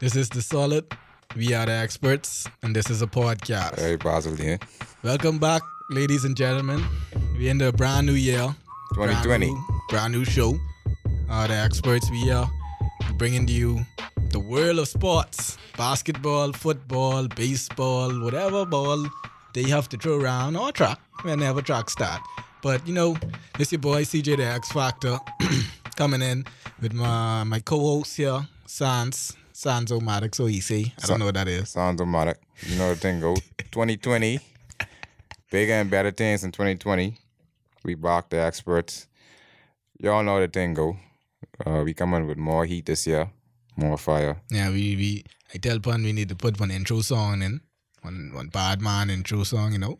This is The Solid. We are the experts, and this is a podcast. Very positive here. Welcome back, ladies and gentlemen. We're in the brand new year. 2020. Brand new, brand new show. Uh, the experts, we are bringing to you the world of sports basketball, football, baseball, whatever ball they have to throw around or track whenever track start. But you know, it's your boy CJ the X Factor coming in with my my co-host here, Sans Sans Omatic. So easy. I don't know what that is. Sounds automatic. You know the thing go. 2020. Bigger and better things in 2020. We rock the experts. Y'all know the thing go. Uh, we coming with more heat this year. More fire. Yeah, we, we I tell Pun we need to put one intro song in. One one bad man intro song, you know.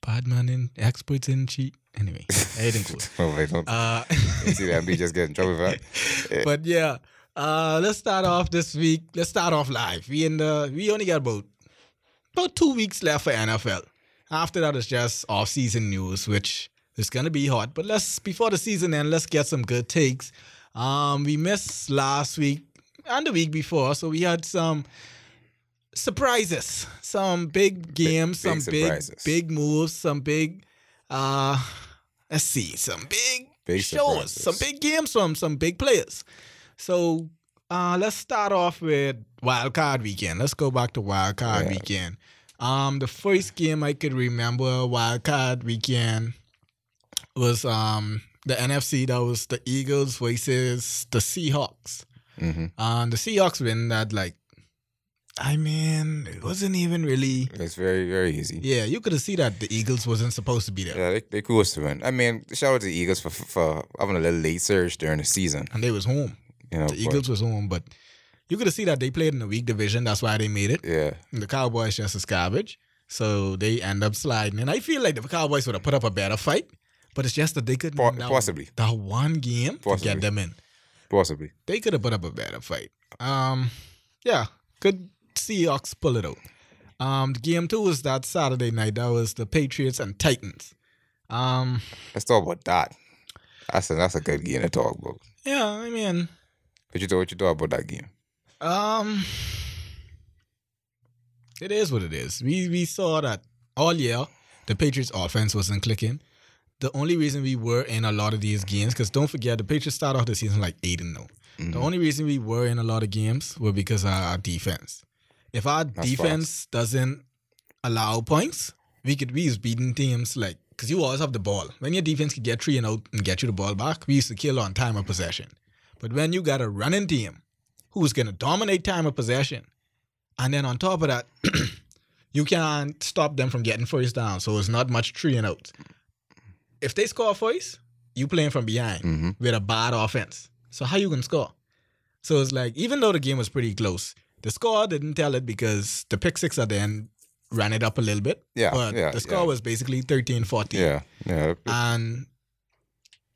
Bad man in experts in cheat. Anyway, anything cool. Oh, wait, don't Uh you see that? Me just get in trouble for that. but yeah. Uh let's start off this week. Let's start off live. We in the we only got about about two weeks left for NFL. After that it's just off season news, which is gonna be hot. But let's before the season end, let's get some good takes. Um we missed last week and the week before, so we had some surprises, some big games, big some big surprises. big moves, some big uh let's see, some big, Big shows, surprises. some big games from some big players. So uh let's start off with wild card weekend. Let's go back to wild card Yeah. weekend. Um the first game I could remember wild card weekend was um the NFC that was the Eagles versus the Seahawks. hmm Um the Seahawks win that like I mean, it wasn't even really It's very, very easy. yeah, you could have seen that the Eagles wasn't supposed to be there. Yeah, they, they cruised to win. I mean, shout out to the Eagles for for having a little late surge during the season. And they was home. You know, The Eagles was home, but you could have seen that they played in a weak division. That's why they made it. Yeah, And the Cowboys just as garbage. So they end up sliding. And I feel like the Cowboys would have put up a better fight, but it's just that they couldn't Po- that, possibly. that one game to get them in. possibly. They could have put up a better fight. Um, yeah, good Seahawks pull it out. Um, game two was that Saturday night. That was the Patriots and Titans. Um, Let's talk about that. That's a that's a good game to talk about. yeah, I mean, What you thought? What you thought about that game? Um, it is what it is. We we saw that all year the Patriots offense wasn't clicking. The only reason we were in a lot of these games, because don't forget the Patriots start off the season like eight and no. The only reason we were in a lot of games were because of our defense. If our defense doesn't allow points, we could we was beating teams like because you always have the ball. When your defense could get three and out and get you the ball back, we used to kill on time of possession. But when you got a running team who's gonna dominate time of possession, and then on top of that, you can't stop them from getting first down. So it's not much three and out. If they score first, you playing from behind hmm with a bad offense. So how you gonna score? So it's like even though the game was pretty close, the score didn't tell it because the pick six at the end ran it up a little bit. Yeah, But yeah, the score yeah. was basically 13-14. Yeah, yeah. And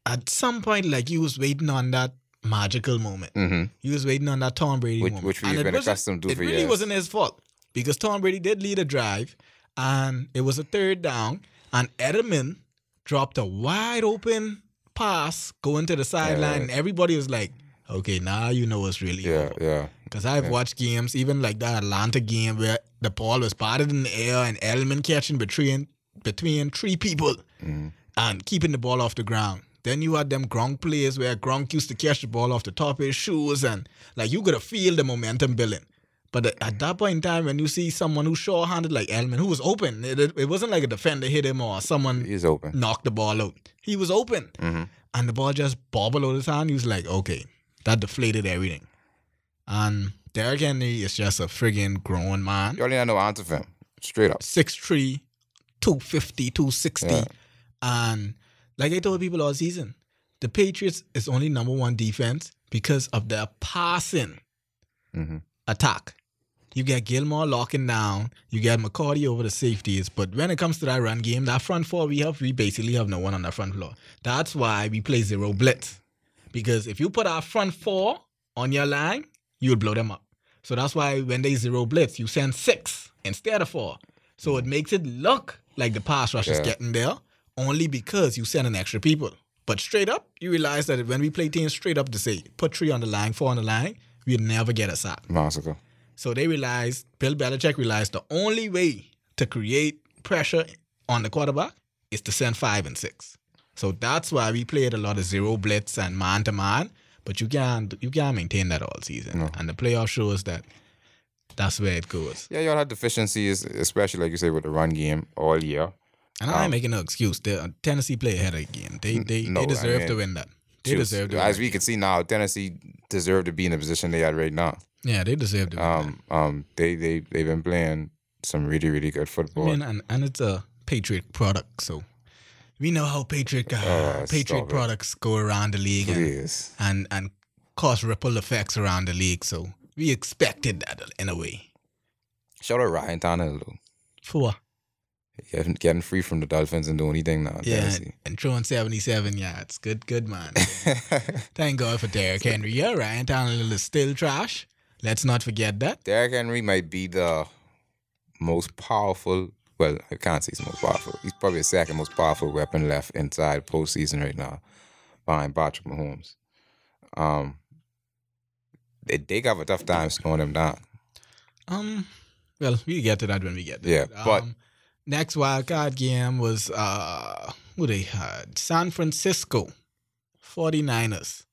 at some point, like you was waiting on that magical moment. hmm He was waiting on that Tom Brady Which, moment. which And we've it been accustomed to It really years. wasn't his fault because Tom Brady did lead a drive, and it was a third down, and Edelman dropped a wide open pass going to the sideline, and everybody was like, "Okay, now you know what's really Yeah, yeah. Because I've watched games, even like that Atlanta game where the ball was batted in the air and Edelman catching between between three people Mhm. and keeping the ball off the ground. Then you had them Gronk plays where Gronk used to catch the ball off the top of his shoes and like you could feel the momentum building. But at- at that point in time, when you see someone who sure-handed like Edelman, who was open, it, it, it wasn't like a defender hit him or someone He's open. knocked the ball out. He was open hmm and the ball just bobbled out his hand. He was like, okay, that deflated everything. And Derrick Henry is just a friggin' grown man. You already had no answer for him. Straight up. 6'3, 250, 260. Yeah. And like I told people all season, the Patriots is only number one defense because of their passing hmm attack. You get Gilmore locking down, you get McCourty over the safeties, but when it comes to that run game, that front four we have, we basically have no one on the front floor. That's why we play zero blitz. Because if you put our front four on your line, you would blow them up. So that's why when they zero blitz, you send six instead of four. So it makes it look like the pass rush is getting there only because you send an extra people. But straight up, you realize that when we play teams straight up to say put three on the line, four on the line, we'd never get a sack. Massacre. So they realized, Bill Belichick realized the only way to create pressure on the quarterback is to send five and six. So that's why we played a lot of zero blitz and man to man. But you can't you can't maintain that all season. No. And the playoff shows that that's where it goes. Yeah, y'all had deficiencies, especially like you say with the run game all year. And I ain't making no excuse. The uh, Tennessee play ahead of the. They they, no, they deserve to mean, win that. They Shoot, deserve to As we can see now, Tennessee deserve to be in the position they are right now. Yeah, they deserve to. Um, um, they they they've been playing some really really good I football. mean, and, and it's a Patriot product, so we know how Patriot uh, Oh, Patriot stop it. products go around the league and, Please, and and cause ripple effects around the league. So we expected that in a way. shout out Ryan Tannehill. For Getting, getting free from the Dolphins and doing anything now. yeah, Tennessee. and throwing seventy seven yards. Good, good man. Thank God for Derrick Henry. Yeah, Ryan Tannehill is still trash. Let's not forget that. Derrick Henry might be the most powerful. Well, I can't say he's the most powerful. He's probably the second most powerful weapon left inside postseason right now, behind Patrick Mahomes. Um, they they have a tough time slowing him down. Um, well, we get to that when we get there. Yeah, but- um, next wild card game was uh who they had San Francisco 49ers.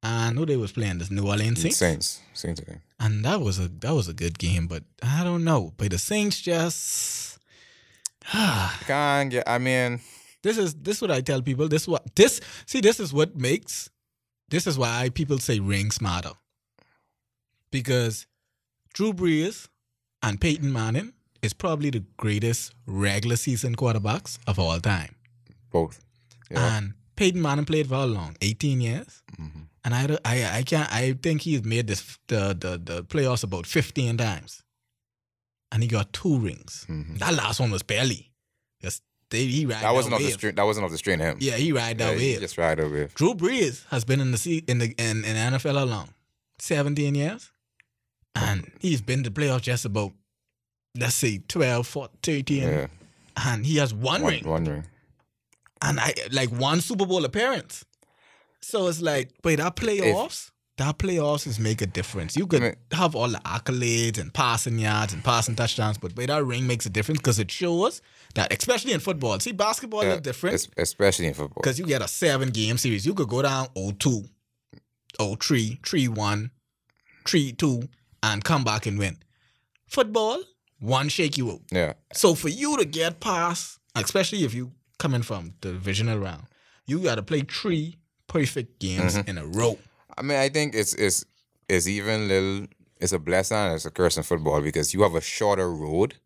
And who they was playing this New Orleans Saints. Saints, Saints again. And that was a that was a good game, but I don't know. But the Saints just Can't get. I mean, this is this is what I tell people. This what this see this is what makes this is why people say rings matter. Because Drew Brees and Peyton Manning is probably the greatest regular season quarterbacks of all time. both. Yeah. And Peyton Manning played for how long? 18 years. Mhm. And I, I I can't I think he's made this the, the the playoffs about 15 times. And he got two rings. Mhm. That last one was barely. Just they he ride That wasn't off the string. That wasn't off the string. Him. Yeah, he ride Yeah, that he wave. just ride over. it. Drew Brees has been in the se- in the in, in NFL how long? 17 years. And he's been to playoffs just about let's say 12, 14, 13. Yeah, And he has one, one, ring. one ring. and I like one Super Bowl appearance. So it's like, wait, that playoffs, that playoffs is make a difference. You could I mean- have all the accolades and passing yards and passing touchdowns, but wait, that ring makes a difference because it shows that, especially in football. See, basketball Yeah, is different especially in football. because you get a seven game series. You could go down 0-2, 0-3, 3-1, 3-2, and come back and win. Football, one shake you up. Yeah, So for you to get past, especially if you coming from the divisional round, you got to play three perfect games Mm-hmm. in a row. I mean, I think it's it's it's even little. It's a blessing and it's a curse in football because you have a shorter road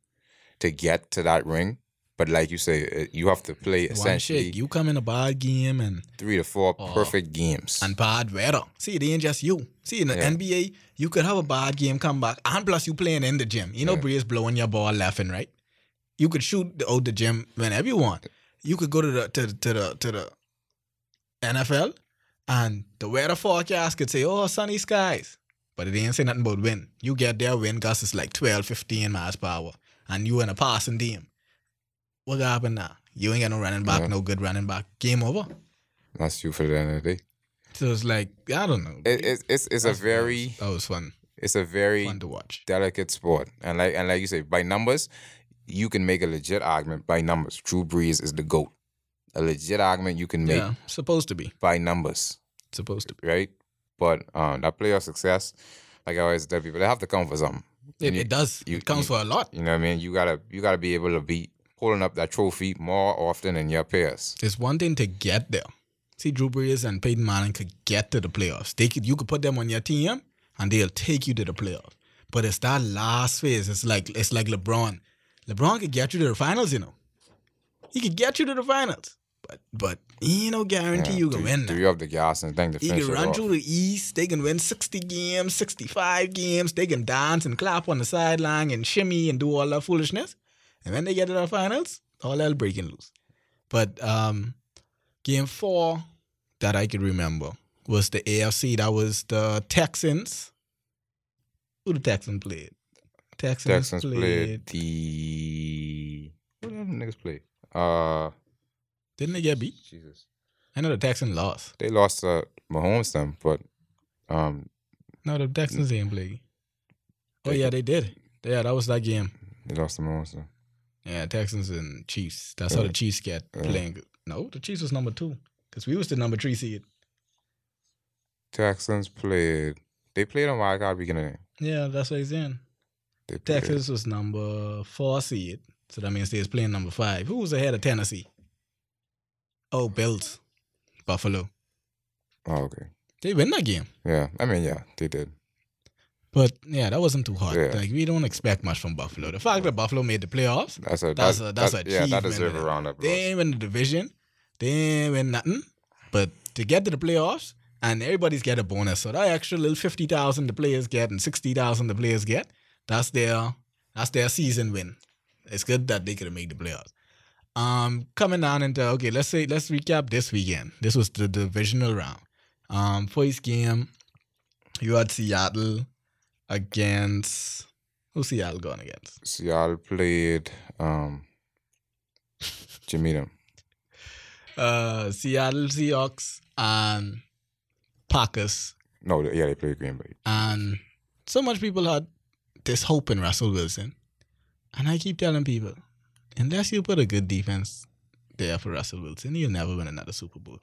to get to that ring. But like you say, uh, you have to play One essentially shake, you come in a bad game and three to four perfect games. and bad weather. See, it ain't just you. See, in the Yeah. NBA, you could have a bad game, come back, and plus you playing in the gym. You know, Breeze blowing your ball left and right. You could shoot the- out the gym whenever you want. You could go to the to, the- to the to the NFL, and the weather forecast could say, "Oh, sunny skies," but it ain't say nothing about wind. You get there, wind gusts is like 12, 15 miles per hour, and you in a passing team. What happened now? You ain't got no running back, Yeah. no good running back. Game over. That's you for the end of the day. So it's like I don't know. It, it's it's it's a That's- very that was fun, it's a very fun to watch. delicate sport, and like and like you say, by numbers, you can make a legit argument by numbers. Drew Brees is the goat. A legit argument you can make Yeah, supposed to be, by numbers. supposed to be. right? But um, that playoff success, like I always tell people, they have to come for something. It, You- it does. you- it counts you- for a lot. You know what I mean? You gotta you gotta be able to be holding up that trophy more often than your peers. It's one thing to get there. See, Drew Brees and Peyton Manning could get to the playoffs. They could, you could put them on your team, and they'll take you to the playoffs. But it's that last phase. It's like it's like LeBron. LeBron could get you to the finals. You know, he could get you to the finals. But but he ain't no guarantee you can win. you have the gas and thing to He finish can run off? through the East. They can win 60 games, 65 games. They can dance and clap on the sideline and shimmy and do all that foolishness. And when they get to the finals, all hell breaking loose. But um, game four that I could remember was the AFC. That was the Texans. Who the Texans played? Texans, Texans played the what did the niggas play? Uh, Didn't they get beat? Jesus, I know the Texans lost. they lost uh, Mahomes them, but um, No, the Texans didn't play. Oh yeah, they did. Yeah, that was that game. They lost the most. So. Yeah, Texans and Chiefs. That's how the Chiefs get playing. No, the Chiefs was number two because we was the number three seed. Texans played. They played on wild card beginning. Yeah, that's what he's saying. They played, Texas was number four seed, so that means they was playing number five. Who was ahead of Tennessee? Oh, Bills, Buffalo. Oh, okay. They win that game, Yeah, I mean, yeah, they did. But yeah, that wasn't too hard. Yeah. Like we don't expect much from Buffalo. The fact that Buffalo made the playoffs, That's a That's that- a- that's that- a yeah. That deserves a round of they applause. ain't win the division, they ain't win nothing. But to get to the playoffs, and everybody's get a bonus. So that extra little fifty thousand the players get and sixty thousand the players get, that's their that's their season win. It's good that they could have made the playoffs. Um, coming down into okay, let's say let's recap this weekend. This was the divisional round. Um, first game, you had Seattle against who's Seattle going against? Seattle played. Um, Jimmy them. Uh, Seattle Seahawks and Packers, No, yeah, they played Green Bay. and so much people had this hope in Russell Wilson, and I keep telling people, unless you put a good defense there for Russell Wilson, you'll never win another Super Bowl.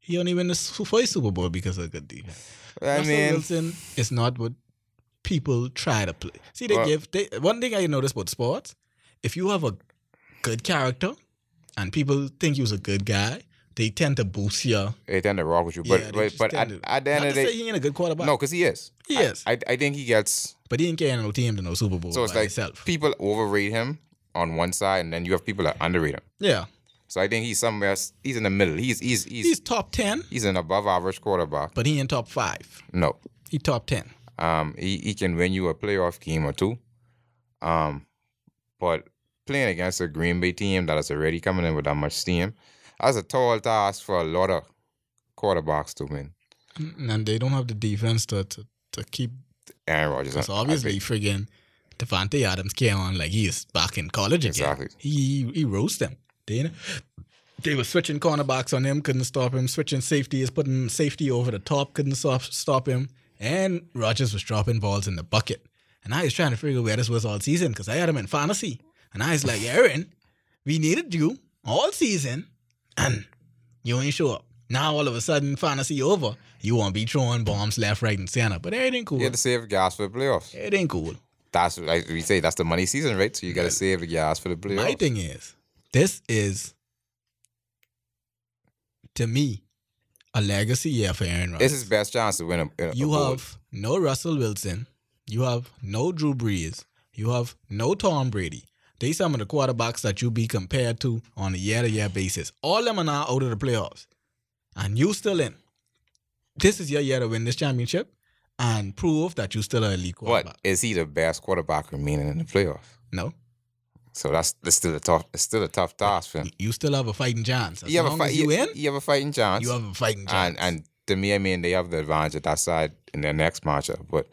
He only win the first Super Bowl because of a good defense. I Russell mean, Wilson is not what people try to play. See, they Well- give they one thing I noticed about sports: if you have a good character and people think you're a good guy, they tend to boost you. they tend to rock with you, but they but, but at, to- at the end of the day, he ain't a good quarterback. no, because he is. He I- is. I, I think he gets. but he ain't carrying no team to no Super Bowl So it's by like himself. people overrate him on one side, and then you have people that underrate him. Yeah, So I think he's somewhere. He's in the middle. He's he's he's he's top ten, He's an above average quarterback. but he ain't top five. No, He top ten. Um, he he can win you a playoff game or two. Um, but playing against a Green Bay team that is already coming in with that much steam, that's a tall task for a lot of quarterbacks to win. And they don't have the defense to to, to keep. Aaron Rodgers. Because obviously, friggin' Davante Adams came on like he is back in college again. Exactly. He he roast them. They they were switching cornerbacks on him, couldn't stop him. Switching safeties, putting safety over the top, couldn't stop stop him. And Rodgers was dropping balls in the bucket. And I was trying to figure where this was all season because I had him in fantasy. And I was like, Aaron, we needed you all season, and you ain't show up. Now all of a sudden, fantasy over. You won't be throwing bombs left, right, and center. But everything cool. You have to save gas for the playoffs. Everything cool. That's like we say. That's the money season, right? So you got to save the gas for the playoffs. My thing is, this is to me a legacy year for Aaron Rodgers. This is best chance to win a. a you award. have no Russell Wilson, you have no Drew Brees, you have no Tom Brady. They some of the quarterbacks that you be compared to on a year to year basis. All them are now out of the playoffs, and you still in. This is your year to win this championship and prove that you still are elite quarterback. But is he the best quarterback remaining in the playoffs? No, So that's, that's still a tough. It's still a tough task for him. you still have a fighting chance. As You have a fight. you You, in, you have a fighting chance. you have a fighting chance. and and to me, I mean, they have the advantage at that side in their next matchup. But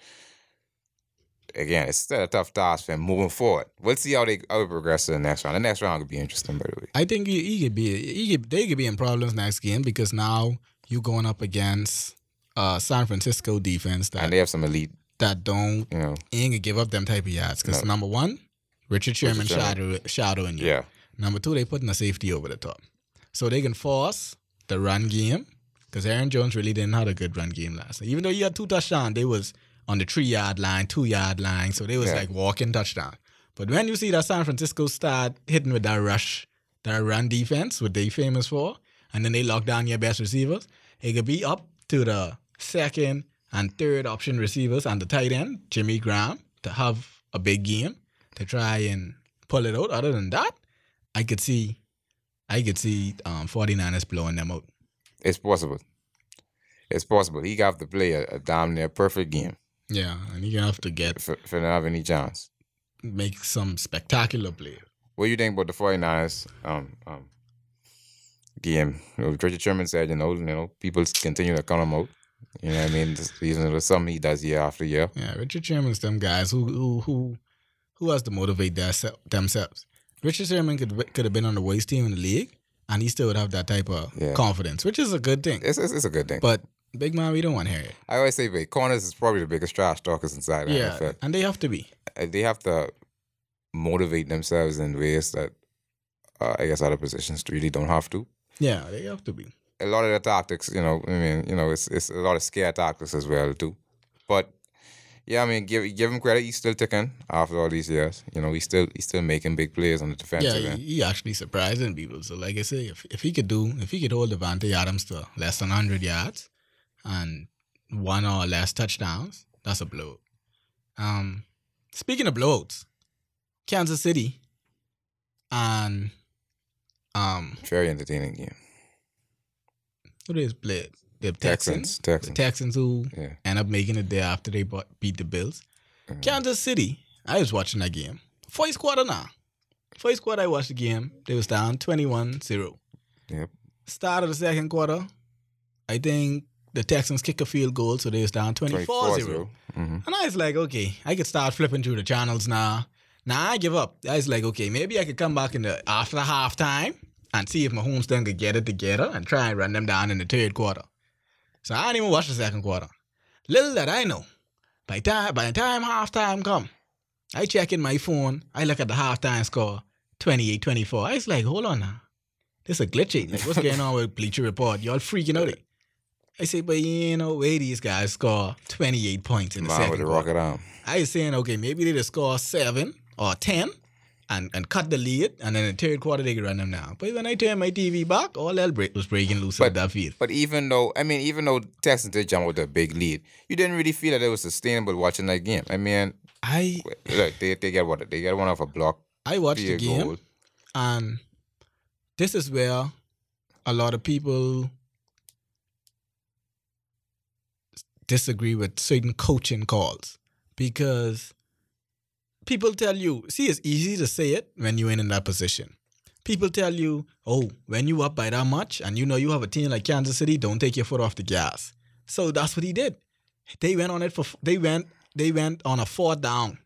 again, it's still a tough task for him moving forward. We'll see how they how they progress to the next round. The next round could be interesting, by the way. I think he, he could be he could, they could be in problems next game because now you're going up against uh San Francisco defense that And they have some elite, that don't you know. ain't gonna give up them type of yards. Because No. number one, Richard Sherman Sherman. shadow, shadowing you. Yeah, Number two, they putting a safety over the top, so they can force the run game. Because Aaron Jones really didn't have a good run game last night. Even though he had two touchdowns, they was on the three yard line, two yard line, so they was Yeah. like walking touchdown. But when you see that San Francisco start hitting with that rush, that run defense, what they famous for, and then they lock down your best receivers, it could be up to the second and third option receivers and the tight end, Jimmy Graham, to have a big game to try and pull it out. Other than that, I could see I could see um 49ers blowing them out. it's possible. It's possible. He got to play a, a damn near perfect game Yeah, and gonna have to get for, for not have any chance. make some spectacular play. What do you think about the 49ers um, um, game? You know, Richard Sherman said, you know, you know, people continue to count him out. You know what I mean? Even though it's something he does year after year. Yeah, Richard Sherman's them guys who who who who has to motivate their, themselves. Richard Sherman could could have been on the worst team in the league, and he still would have that type of Yeah. confidence, which is a good thing. It's, it's, it's a good thing. But Big man, we don't want to hear it. I always say, wait, corners is probably the biggest trash talkers inside Yeah, NFL. and they have to be. They have to motivate themselves in ways that uh, I guess other positions really don't have to. Yeah, they have to be. a lot of the tactics, you know, I mean, you know, it's it's a lot of scare tactics as well too. But yeah, I mean, give give him credit. He's still ticking after all these years. You know, he's still he's still making big plays on the Yeah, defensive he, end. he actually surprising people. So, like I say, if if he could do, if he could hold Davante Adams to less than 100 yards and one or less touchdowns, that's a blow. Um, speaking of blowouts, Kansas City and um, Very entertaining game. who they played? The Texans. Texans, The Texans. Texans who Yeah. end up making it there after they bought, beat the Bills. Mhm. Kansas City, I was watching that game. First quarter now. First quarter I watched the game. They was down 21-0. Yep. Start of the second quarter, I think the Texans kick a field goal, so they was down 24-0. Mm-hmm. And I was like, okay, I could start flipping through the channels now. Now I give up. I was like, okay, maybe I could come back in the after halftime and see if Mahomes then could get it together and try and run them down in the third quarter. So I didn't even watch the second quarter. Little that I know, by time by the time halftime come, I check in my phone, I look at the halftime score, 28-24. I was like, hold on now. This is a glitchy. Like, what's going on with Bleacher Report? Y'all freaking out. I say, but you know, way these guys score 28 points in the Man second with the quarter. rocket arm. I was saying, okay, maybe they just score seven or ten and, and cut the lead, and then in the third quarter they could run them now. But when I turned my TV back, all hell break was breaking loose at But- that field. But even though, I mean, even though Texas did jump with a big lead, you didn't really feel that it was sustainable watching that game. I mean, I look, they, they get what? They get one off a block, I watched the game, goal. and this is where a lot of people disagree with certain coaching calls because people tell you, see, it's easy to say it when you ain't in that position. People tell you, oh, when you up by that much and you know you have a team like Kansas City, don't take your foot off the gas. So that's what he did. They went on it for they went they went on a four down,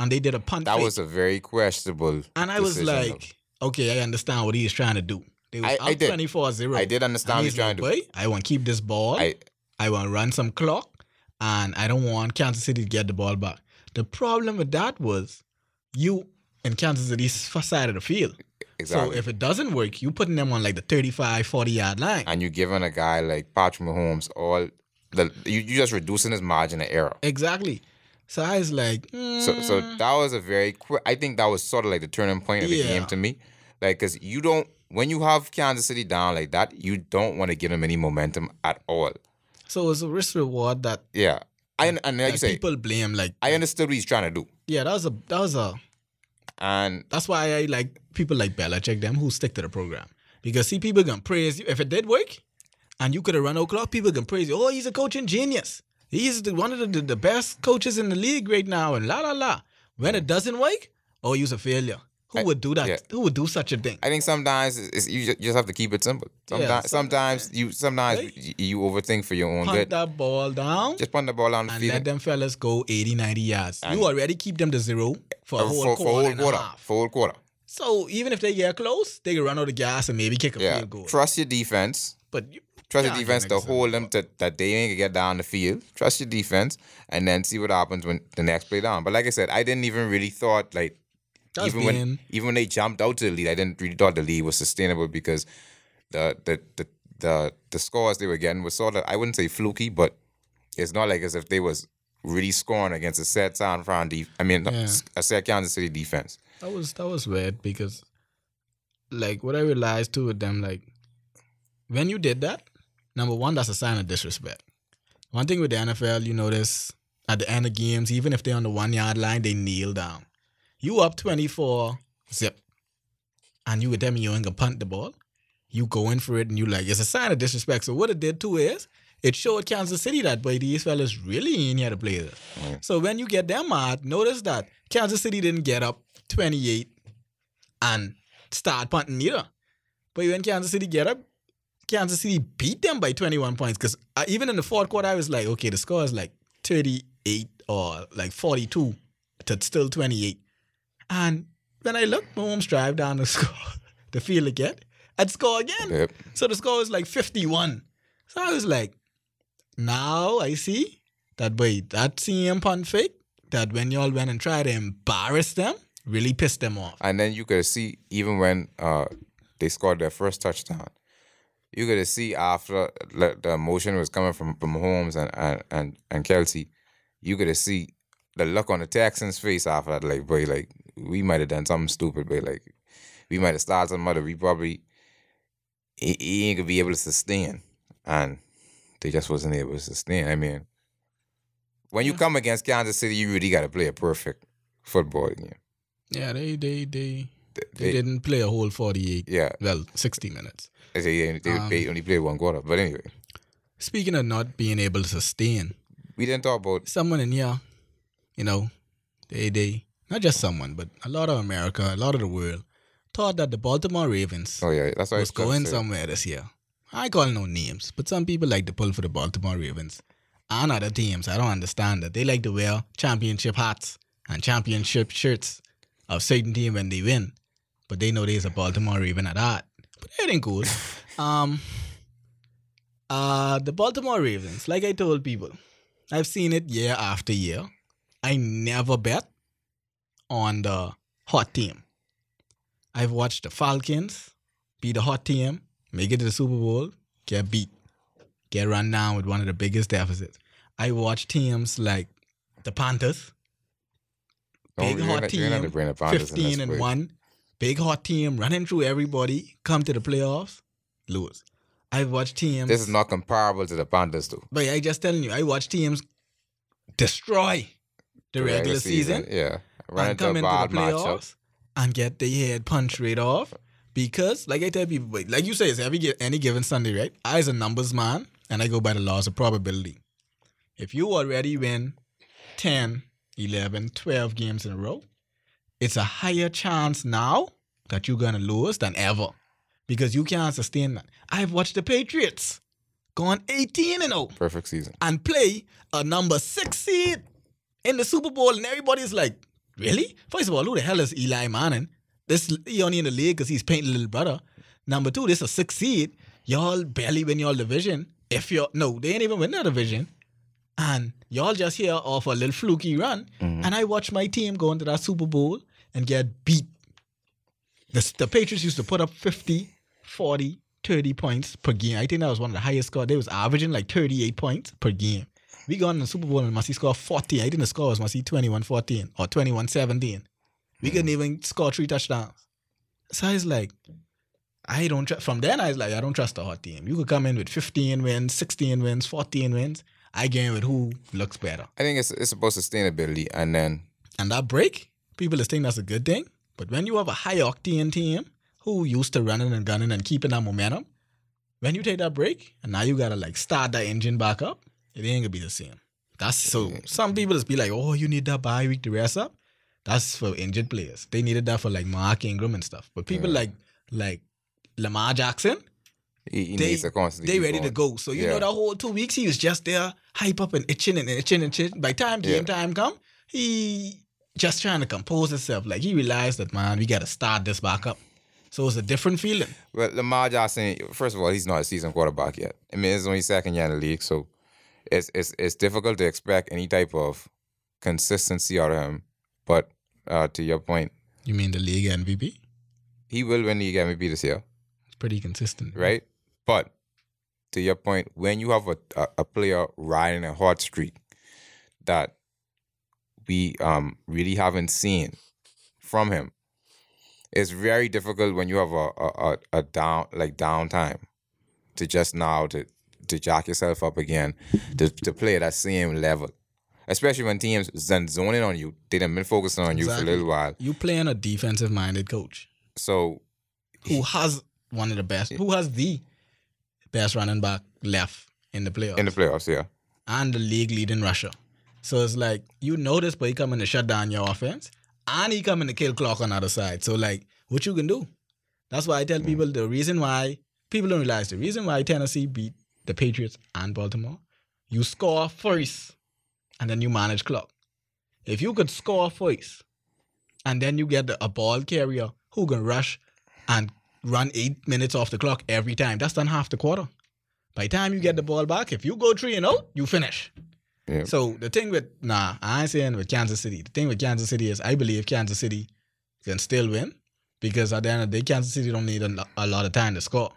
and they did a punt. That fake. was a very questionable. And I was like, okay, I understand what he is trying to do. They was I- I up did. 24 0. I did understand what he's trying to do. I want to keep this ball. I, I want to run some clock. And I don't want Kansas City to get the ball back. The problem with that was you in Kansas City's side of the field. exactly. So if it doesn't work, you putting them on like the 35, 40 yard line. and you're giving a guy like Patrick Mahomes all the you you just reducing his margin of error. exactly. So I was like, So so mm, that was a very quick. I think that was sort of like the turning point of the Yeah. game to me, like because you don't when you have Kansas City down like that, you don't want to give them any momentum at all. so it's a risk reward that, Yeah, I and like you say, people blame. Like, I understood what he's trying to do, yeah, that was a that was a and That's why I like people like Belichick, them who stick to the program. Because see, people can praise you. If it did work and you could have run o'clock, people can praise you. Oh, he's a coaching genius. He's the, one of the, the best coaches in the league right now, and la la la. When it doesn't work, oh, he's a failure. Who I- would do that? yeah. Who would do such a thing? I think sometimes it's, you just have to keep it simple. Sometimes, Yeah, sometimes some- you sometimes Right? you, overthink for your own Punt good. that ball down Just punt the ball down the and field let them fellas go 80, 90 yards. And- you already keep them to zero for a oh, whole for, quarter, for whole quarter. For whole quarter. So even if they get close, they can run out of gas and maybe kick a Yeah. field goal. Trust your defense. But you, Trust your defense to hold them to, that they ain't gonna get down the field. Trust your defense, and then see what happens when the next play down. But like I said, I didn't even really thought like that's even when even when they jumped out to the lead, I didn't really thought the lead was sustainable because the the the the, the scores they were getting was sort of I wouldn't say fluky, but it's not like as if they was really scoring against a set San Fran def- I mean Yeah. a set Kansas City defense. That was that was weird because, like, what I realized too with them, like, when you did that, number one, that's a sign of disrespect. One thing with the NFL, you notice at the end of games, even if they're on the one yard line, they kneel down. You up twenty four zip, and you with them, you ain't gonna punt the ball. You go in for it, and you like it's a sign of disrespect. So what it did too is it showed Kansas City that boy these fellas really ain't here to play this. Mm. So when you get them mad, notice that Kansas City didn't get up 28 and start punting either. But when Kansas City get up, Kansas City beat them by 21 points. Because even in the fourth quarter, I was like, okay, the score is like 38 or like 42 to still 28. And when I looked, Mahomes drive down the score, the field again, and score again. Yep. So the score was like 51. So I was like, now I see that wait, that CM punt fake, that when y'all went and tried to embarrass them, really pissed them off. And then you could see even when uh, they scored their first touchdown, you could see after the the emotion was coming from from Holmes and and and, and Kelsey, you could see the look on the Texans' face after that. Like, boy, like we might have done something stupid, but like we might have started some other. We probably he, he ain't gonna be able to sustain, and they just wasn't able to sustain. I mean, when you come against Kansas City, you really got to play a perfect football game. Yeah, they they they They, they didn't play a whole forty eight. yeah, Well, sixty minutes. they, they, they, Um, they only played one quarter. But anyway, Speaking of not being able to sustain, we didn't talk about someone in here, you know, they they not just someone, but a lot of America, a lot of the world thought that the Baltimore Ravens Oh yeah, that's what I was going somewhere this year. I call no names, but some people like to pull for the Baltimore Ravens and other teams. I don't understand that. They like to wear championship hats and championship shirts of certain team when they win, but they know there's a Baltimore Raven at that. But it ain't cool. um, uh, the Baltimore Ravens, like I told people, I've seen it year after year. I never bet on the hot team. I've watched the Falcons be the hot team, make it to the Super Bowl, get beat, get run down with one of the biggest deficits. I watched teams like the Panthers, oh, big you're hot not- team, to bring the Panthers in 15 and. 1, big hot team, running through everybody, come to the playoffs, lose. I've watched teams. This is not comparable to the Panthers, though. But I just telling you, I watch teams destroy the regular season, yeah. Run and come into the playoffs and get their head punched right off. Because, like I tell people, like you say, it's every any given Sunday, right? I as a numbers man, and I go by the laws of probability. If you already win 10, 11, 12 games in a row, it's a higher chance now that you're gonna lose than ever. Because you can't sustain that. I've watched the Patriots gone 18 and 0 Perfect season. and play a number six seed in the Super Bowl, and everybody's like, "Really? First of all, who the hell is Eli Manning? This he only in the league because he's Peyton's little brother. Number two, this is a six seed. Y'all barely win your division. If you're no, they ain't even win that division, and y'all just here off a little fluky run. Mm-hmm. And I watch my team go into that Super Bowl and get beat. The, the Patriots used to put up 50, 40, 30 points per game. I think that was one of the highest score. They was averaging like 38 points per game. We got in the Super Bowl and Massey scored 40. I think the score was Massey 21-14 or 21-17. We couldn't even score three touchdowns. So I was like, I don't trust. From then, I was like, I don't trust a hot team. You could come in with 15 wins, 16 wins, 14 wins. I in with who looks better. I think it's it's about sustainability, and then And that break, people just think that's a good thing. But when you have a high octane team who used to running and gunning and keeping that momentum, when you take that break and now you gotta like start that engine back up, it ain't gonna be the same. That's so mm-hmm. some people just be like, oh, you need that bye week to rest up. That's for injured players. They needed that for like Mark Ingram and stuff. But people mm-hmm. like like Lamar Jackson, he, he they they ready to go. So you Yeah. know that whole two weeks he was just there, hype up and itching and itching and itching. By time game Yeah. time come, he just trying to compose himself. Like he realized that man, we gotta start this back up. So it's a different feeling. Well, Lamar Jackson, first of all, he's not a seasoned quarterback yet. I mean, it's only second year in the league, so it's it's it's difficult to expect any type of consistency out of him. But uh, to your point, You mean the league MVP? he will win the MVP this year, It's pretty consistent, right? But to your point, when you have a, a, a player riding a hot streak that we um really haven't seen from him, it's very difficult when you have a a, a, a down like downtime to just now to to jack yourself up again to, to play at that same level. Especially when teams then zoning on you, they done been focusing on you for a little while. You playing a defensive minded coach So who has one of the best, who has the best running back left in the playoffs. in the playoffs, yeah. and the league leading rusher. So it's like you know this, but he coming to shut down your offense, and he coming to kill clock on the other side. So like, what you can do? That's why I tell mm. people the reason why people don't realize the reason why Tennessee beat the Patriots and Baltimore. You score first, and then you manage clock. If you could score first, and then you get the, a ball carrier who can rush and run eight minutes off the clock every time, that's done half the quarter. By the time you get the ball back, if you go three and out, you finish. Yeah. So the thing with nah, I ain't saying with Kansas City. The thing with Kansas City is I believe Kansas City can still win because at the end of the day, Kansas City don't need a, a lot of time to score.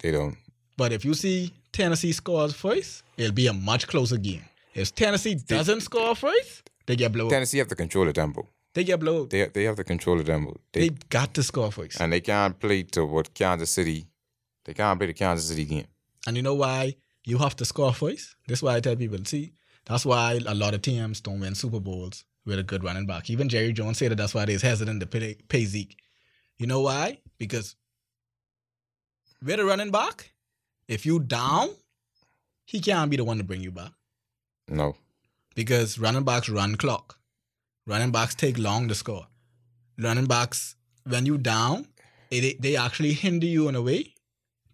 They don't. But if you see Tennessee scores first, it'll be a much closer game. If Tennessee doesn't score first, they get blown. Tennessee have to control the tempo. They get blown. They they have to control the tempo. They, They got to score first. and they can't play to what Kansas City. They can't play the Kansas City game. And you know why you have to score first? That's why I tell people, see, that's why a lot of teams don't win Super Bowls with a good running back. Even Jerry Jones said that that's why they're hesitant to pay, pay Zeke. You know why? Because with a running back, if you down, he can't be the one to bring you back. No. Because running backs run clock. Running backs take long to score. Running backs, when you down, it, they actually hinder you in a way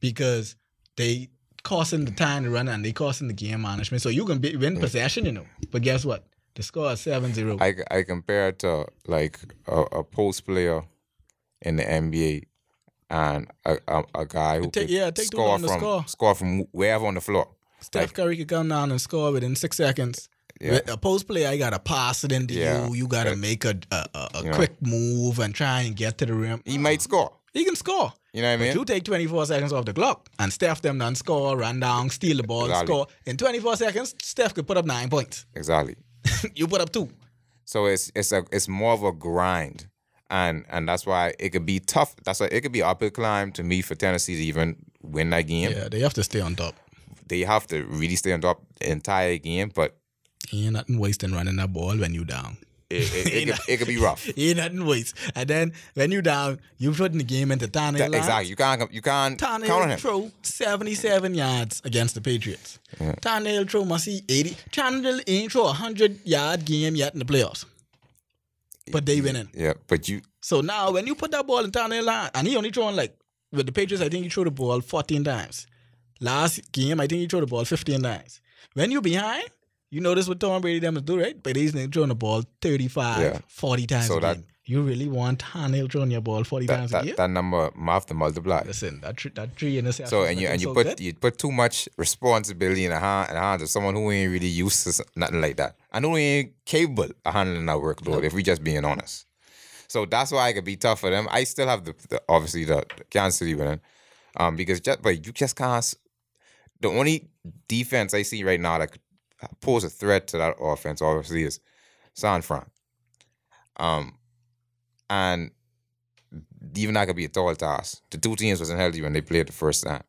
because they costing the time to run and they costing the game management. So you can be, win mm. possession, you know. But guess what? The score is 7-0. I, I compare it to like a, a post player in the NBA and a, a, a guy who Take- yeah, take score from score. score from wherever on the floor. Steph like- Curry could come down and score within six seconds. Yeah. A post play, I got to pass it into Yeah. you. You got to Yeah. make a, a, a, You know. quick move and try and get to the rim. He might score. He can score. You know what I mean? You take 24 seconds off the clock and Steph them done score, run down, steal the ball, Exactly. score. In 24 seconds, Steph could put up nine points. Exactly. you put up two. So it's it's a it's more of a grind, and and that's why it could be tough. That's why it could be uphill climb to me for Tennessee to even win that game. Yeah, they have to stay on top. They have to really stay on top the entire game, but Ain't nothing wasting running that ball when you down. it it, it, could, it could be rough. Ain't nothing waste. And then when you down, you putting the game into Tannehill. That- exactly. You can't you can't count on him. throw 77 yards against the Patriots. Tannehill throw must see 80. Tannehill ain't throw a 100 yard game yet in the playoffs. But they winning. Yeah, but you So now when you put that ball in Tannehill line, and he only throwing like with the Patriots, I think he threw the ball 14 times. Last game, I think he threw the ball 15 times. When you behind, you notice what Tom Brady them do, right? But he's throwing the ball 35, Yeah. 40 times So a that- game. You really want Tannehill throwing your ball 40 that, times a that, game? that number have to multiply. Listen, that three, that three interceptions. So and you and you so put good. you put too much responsibility in the hand in the hands of someone who ain't really used to nothing like that, and who ain't capable of handling that workload. If we just being honest, so that's why it could be tough for them. I still have the, the obviously the, the Kansas City winning, um, because just but you just can't. The only defense I see right now that could pose a threat to that offense obviously is San Fran. Um, and even that could be a tall task. The two teams wasn't healthy when they played the first time.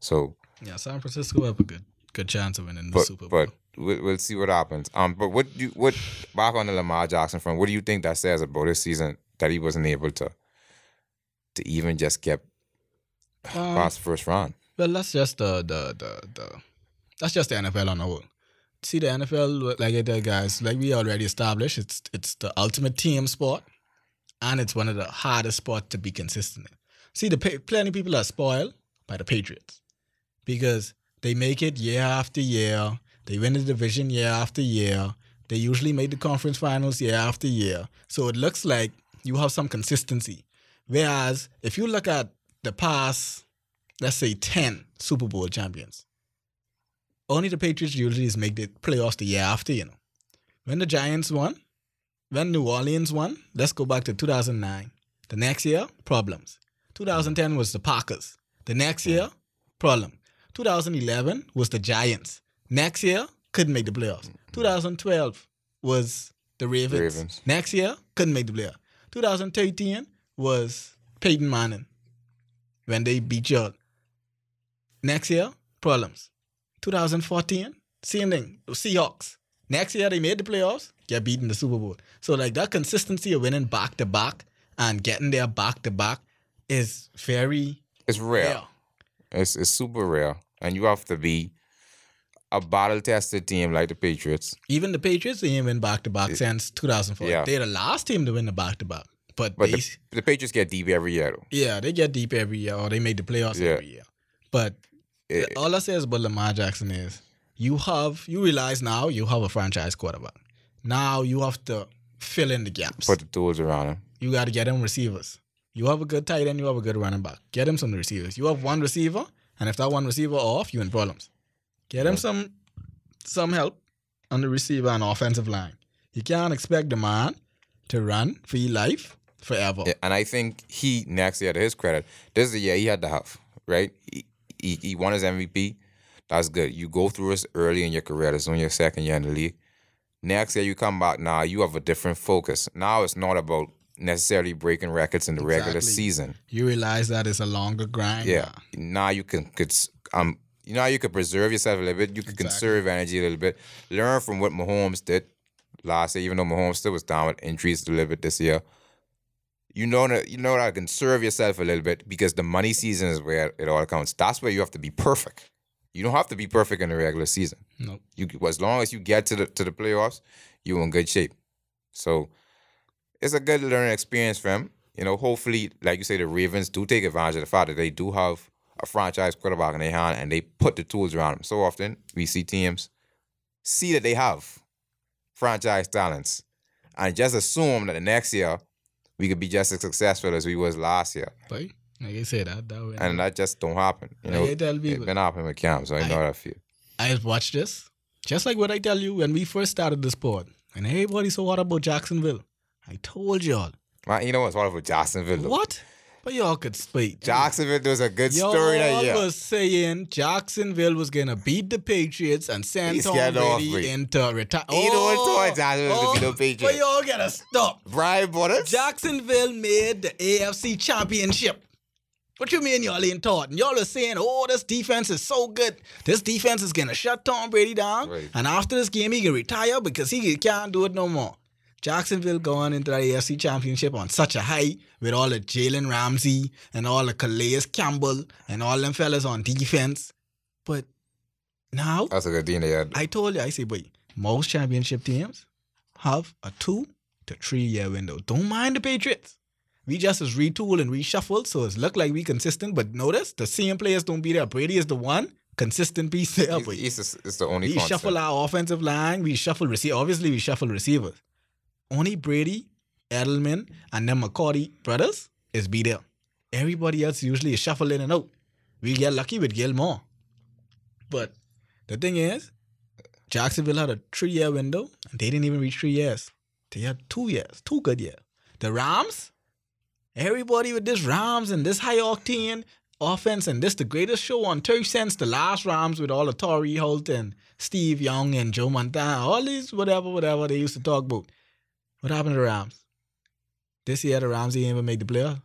So, Yeah, San Francisco have a good good chance of winning the but Super Bowl. but we'll, we'll see what happens. Um, but what do you what back on the Lamar Jackson front? What do you think that says about this season that he wasn't able to to even just get Um, past the first round? Well, that's just the the the, the that's just the NFL on the whole. See the NFL, like I tell guys, like we already established, it's it's the ultimate team sport, and it's one of the hardest spots to be consistent in. See, the plenty people are spoiled by the Patriots because they make it year after year. They win the division year after year. They usually make the conference finals year after year. So it looks like you have some consistency. Whereas if you look at the past let's say 10 Super Bowl champions. Only the Patriots usually make the playoffs the year after, you know. When the Giants won, when New Orleans won, let's go back to 2009. The next year, problems. 2010 was the Packers. The next year, problem. 2011 was the Giants. Next year, couldn't make the playoffs. 2012 was the Ravens. Ravens. Next year, couldn't make the playoffs. 2013 was Peyton Manning when they beat you. Next year, problems. 2014, same thing. The Seahawks. Next year, they made the playoffs, get beaten the Super Bowl. So, like, that consistency of winning back to back and getting there back to back is very It's rare. rare. It's it's super rare, and you have to be a battle tested team like the Patriots. Even the Patriots, they ain't win back to back since 2004. Yeah. They're the last team to win the back to back. But, But they, the, the Patriots get deep every year though. yeah, they get deep every year or they make the playoffs Yeah. every year. But It- all I say is about Lamar Jackson is you have you realize now you have a franchise quarterback. Now you have to fill in the gaps. put the tools around him. you got to get him receivers. You have a good tight end, you have a good running back. Get him some receivers. You have one receiver And if that one receiver off, you in problems. Get him some some help on the receiver and offensive line. You can't expect the man to run for your life forever. Yeah, and I think he next year, to his credit, this is the year he had to have, right? He, he, he won his MVP. That's good. You go through this early in your career. This is only your second year in the league. Next year, you come back now, you have a different focus. Now it's not about necessarily breaking records in the regular season. You realize that it's a longer grind. Yeah. Now you can could um you know you could preserve yourself a little bit. You can Exactly. conserve energy a little bit. Learn from what Mahomes did last year, even though Mahomes still was down with injuries a little bit this year. You know that you know that to conserve yourself a little bit because the money season is where it all counts. That's where you have to be perfect. You don't have to be perfect in the regular season. Nope. You as long as you get to the to the playoffs, you're in good shape. So it's a good learning experience for him. You know, hopefully, like you say, the Ravens do take advantage of the fact that they do have a franchise quarterback in their hand and they put the tools around him. So often we see teams see that they have franchise talents and just assume that the next year we could be just as successful as we was last year. But like I said, that, that way. And that just don't happen. You know, Like I tell it's people, been happening with Cam, so I know I- how I feel. I watched this. Just like what I tell you when we first started the sport. And everybody said, what about Jacksonville? I told y'all. Man, you know what's wonderful? Jacksonville. though. What? But y'all could speak. Jacksonville was a good Y'all story that year. was saying Jacksonville was gonna beat the Patriots and send Tom Brady into retirement. He don't thought oh! Jacksonville was gonna beat the oh! But y'all gotta stop. Brian Butters. Jacksonville made the AFC championship. What you mean y'all ain't taught? And y'all are saying, oh, this defense is so good. This defense is gonna shut Tom Brady down. Right. And after this game, he can retire because he can't do it no more. Jacksonville going into the AFC championship on such a high with all the Jalen Ramsey and all the Calais Campbell and all them fellas on defense. But now That's a good they had. I told you, I say, boy, most championship teams have a two to three year window. Don't mind the Patriots. We just is retool and reshuffle, so it's look like we consistent. But notice the same players don't be there. Brady is the one consistent piece there. He's, boy. he's the- it's the only We constant. shuffle our offensive line. We shuffle receive. Obviously, we shuffle receivers. Only Brady, Edelman, and then McCourty brothers is be there. Everybody else usually is shuffle in and out. We get lucky with Gilmore. But the thing is, Jacksonville had a three year window and they didn't even reach three years. They had two years, two good years. The Rams, everybody with this Rams and this high octane offense and this the greatest show on turf since the last Rams with all the Torry Holt and Steve Young and Joe Montana, all these whatever, whatever they used to talk about. What happened to the Rams? This year the Rams didn't even make the playoff.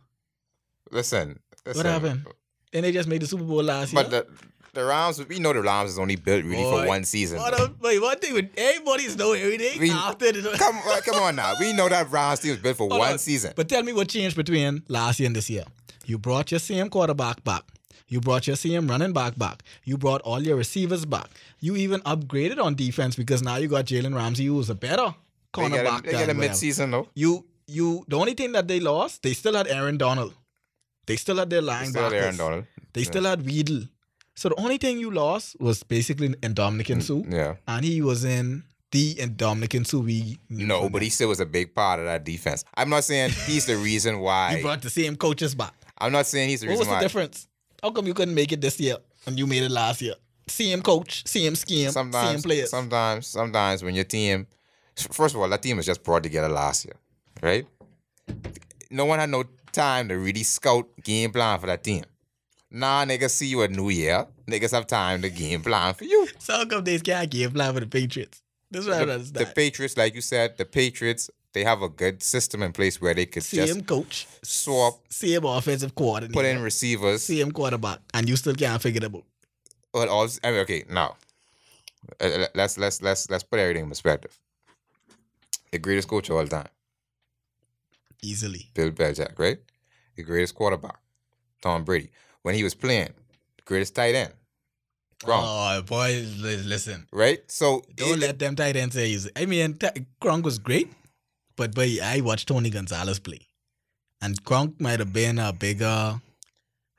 Listen, listen. What happened? And they just made the Super Bowl last year. But the Rams, we know the Rams is only built really for one season. What a, wait, one thing with everybody's know everything We- after the come, on, come on now. We know that Rams team was built for Hold one on. season. But tell me what changed between last year and this year. You brought your same quarterback back. You brought your same running back back. You brought all your receivers back. You even upgraded on defense because now you got Jalen Ramsey, who was a better cornerback. a, they get a whatever. mid though. You, you. The only thing that they lost, they still had Aaron Donald. They still had their They linebackers. Still Aaron Donald. They still had Weddle. So the only thing you lost was basically in Ndamukong mm, Suh, Yeah. and he was in the Ndamukong Suh. We No, but he still was a big part of that defense. I'm not saying he's the reason why. you brought the same coaches back. I'm not saying he's the What reason why. What was the why. difference? How come you couldn't make it this year and you made it last year? Same coach, same scheme, same players. sometimes, sometimes when your team, first of all, that team was just brought together last year, right? No one had no time to really scout game plan for that team. Nah, niggas see you at New Year. Niggas have time to game plan for you. so how come they can't game plan for the Patriots? This is what I The, understand. the Patriots, like you said, the Patriots, they have a good system in place where they could just same just coach, swap, same offensive coordinator, put in receivers. same quarterback, and you still can't figure it out. But also, I mean, okay, now uh, let's let's let's let's put everything in perspective. The greatest coach of all time, Easily. Bill Belichick, right? The greatest quarterback, Tom Brady. When he was playing, greatest tight end, Gronk, Oh, boys, listen. right? So Don't it- let them tight ends say he's. I mean, t- Gronk was great, but boy, I watched Tony Gonzalez play, and Gronk might have been a bigger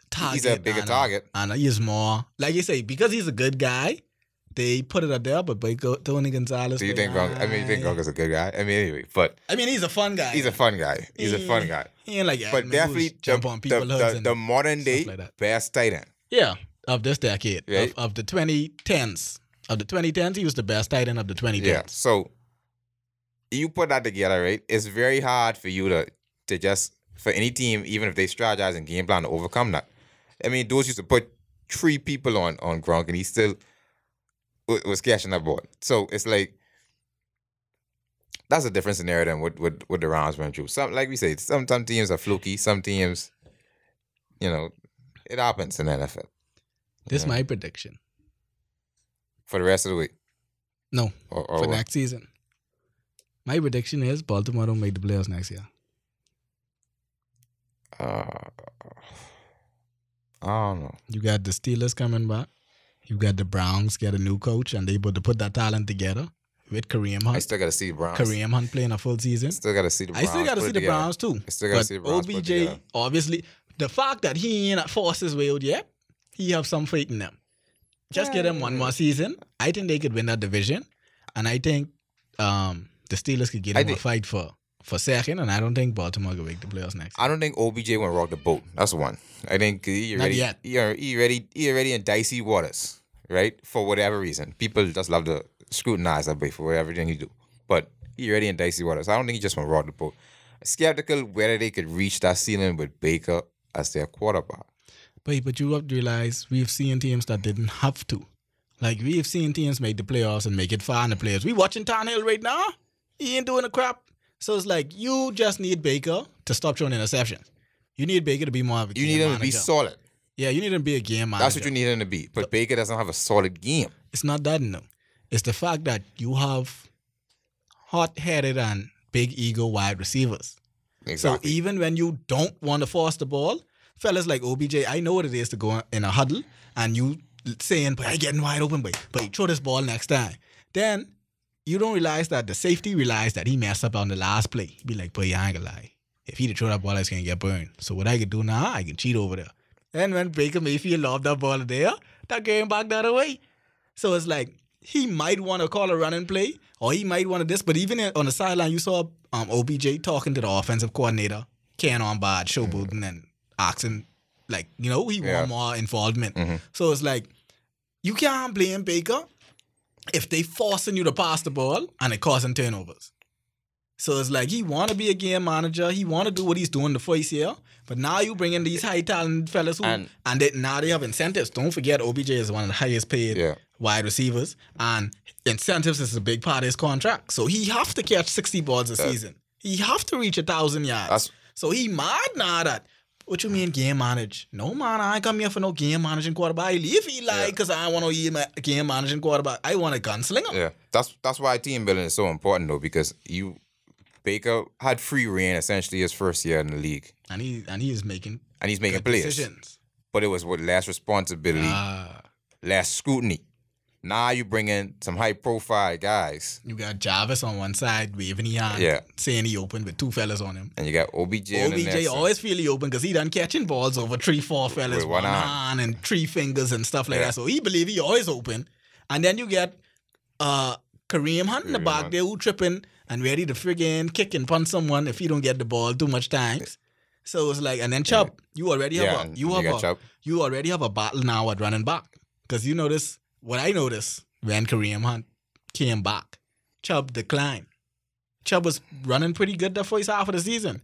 target. he's a bigger and target. and he's more like you say because he's a good guy. They put it up there, but Tony Gonzalez. Do you think Gronk? I mean, you think. Gronk is a good guy? I mean, anyway, but I mean, he's a fun guy. he's a fun guy. He's a fun guy. He ain't like that. But definitely the, jump on the, people's hoods the, and the modern day like best tight end. yeah. of this decade, Right. of, of the 2010s. Of the 2010s, he was the best tight end of the 2010s. Yeah. So you put that together, right? It's very hard for you to to just for any team, even if they strategize and game plan to overcome that. I mean, those used to put three people on on Gronk, and he still wa- was catching that ball. So it's like that's a different scenario than what what, what the Rams went through. Some like we say, some some teams are fluky, some teams, you know, it happens in the NFL This Yeah. my prediction. for the rest of the week. No, Or, or for what? next season. My prediction is Baltimore don't make the playoffs next year. Uh, I don't know. You got the Steelers coming back. You got the Browns get a new coach, and they able to put that talent together with Kareem Hunt. I still gotta see the Browns. Kareem Hunt playing a full season. Still gotta see the Browns. I still got to see the. Browns too. I still gotta see the Browns. OBJ, obviously, the fact that he ain't forced his way out yet, he have some faith in them. Just get them one more season. I think they could win that division, and I think um, the Steelers could get him a fight for for second. And I don't think Baltimore will make the playoffs next. I don't think OBJ went rock the boat. That's one. I think he Not already, yet. he already, he already, in dicey waters, right? For whatever reason, people just love to scrutinize that boy for everything he do. But he already in dicey waters. I don't think he just went rock the boat. Skeptical whether they could reach that ceiling with Baker as their quarterback. But but you have to realize we've seen teams that didn't have to. Like we've seen teams make the playoffs and make it far in the playoffs. We watching Tannehill right now. He ain't doing a crap. So it's like you just need Baker to stop throwing interceptions. You need Baker to be more of a You game need him to be solid. Yeah, you need him to be a game manager. That's what you need him to be. But Baker doesn't have a solid game. It's not that no. It's the fact that you have hot-headed and big ego wide receivers. Exactly. So even when you don't want to force the ball, fellas like OBJ, I know what it is to go in a huddle and you saying, "But I getting wide open, but but throw this ball next time." Then you don't realize that the safety realized that he messed up on the last play. He be like, "But yeah, I ain't gonna lie. If he'd have thrown that ball, I was gonna get burned. So what I can do now, I can cheat over there." And when Baker Mayfield lobbed that ball there, that came back the other way. So it's like he might want to call a running play, or he might want to this. But even on the sideline, you saw um, OBJ talking to the offensive coordinator, Ken on bad, showboating and asking, like, you know, he Yeah. want more involvement. Mhm. So it's like you can't blame Baker if they forcing you to pass the ball and it causing turnovers. So it's like he want to be a game manager. He want to do what he's doing the first year. But now you bring in these high talent fellas who and, And- they, now they have incentives. Don't forget OBJ is one of the highest paid Yeah. wide receivers, and incentives is a big part of his contract. So he have to catch sixty balls a season. He have to reach a thousand yards. That's- so he mad now that. What you mean game manage? No man, I ain't come here for no game managing quarterback. I leave Eli Yeah. because I want to be a game managing quarterback. I want a gunslinger. Yeah, that's that's why team building is so important though because you Baker had free reign essentially his first year in the league, And he and he is making and he's making plays, decisions. but it was with less responsibility, Ah, less scrutiny. Now you bring in some high profile guys, you got Jarvis on one side waving his hand, Yeah. saying he open with two fellas on him. and you got OBJ. on the OBJ always feel he open because he done catching balls over three, four fellas, With one, one hand and three fingers and stuff like Yeah. that. So he believe he always open. And then you get uh Kareem Hunt in the back Hunt. there who tripping and ready to friggin' kick and punch someone if he don't get the ball too much times. So it's like, and then Chubb, you already have Yeah, a you you have got a Chubb. you already have a battle now at running back because you notice what I noticed when Kareem Hunt came back, Chubb declined. Chubb was running pretty good the first half of the season,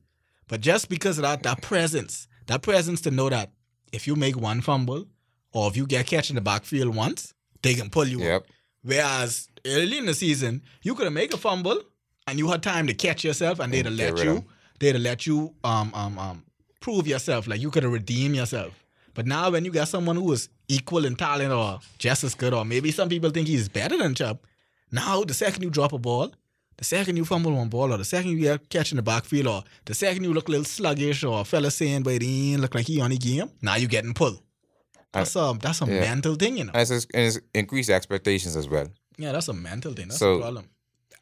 but just because of that that presence, that presence to know that if you make one fumble or if you get catch in the backfield once, they can pull you up. Whereas early in the season, you could have made a fumble and you had time to catch yourself and they'd have let you, they'd have let you um um um prove yourself. Like you could have redeemed yourself. But now when you got someone who is equal in talent or just as good, or maybe some people think he's better than Chubb, now the second you drop a ball, the second you fumble one ball, or the second you get catch in the backfield, or the second you look a little sluggish, or a fella saying, but he ain't look like he on the game, now you getting pulled. That's a that's a yeah. mental thing, you know. And it's, and it's increased expectations as well. Yeah, that's a mental thing. That's So- the problem.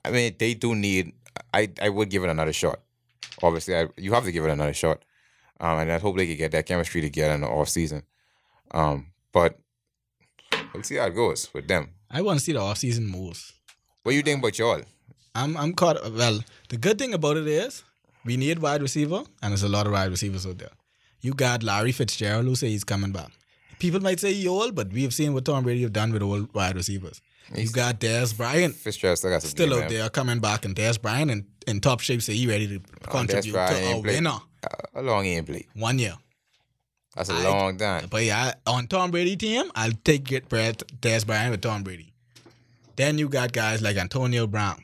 I mean, they do need. I I would give it another shot. Obviously, I, you have to give it another shot, um, and I hope they can get that chemistry together in the off season. Um, but we'll see how it goes with them. I want to see the offseason moves. What do you think about y'all? I'm I'm caught. Well, the good thing about it is we need wide receiver, and there's a lot of wide receivers out there. You got Larry Fitzgerald who say he's coming back. People might say he old, but we've seen what Tom Brady have done with old wide receivers. You got Dez Bryant Fitzgerald still got some still game, out man. there coming back, and Dez Bryant in, in top shape, so he ready to contribute Bryant to a ain't played. winner Uh, How long he ain't play? one year. That's a I- long time. But yeah, on Tom Brady team, I'll take get Brad Dez Bryant with Tom Brady. Then you got guys like Antonio Brown.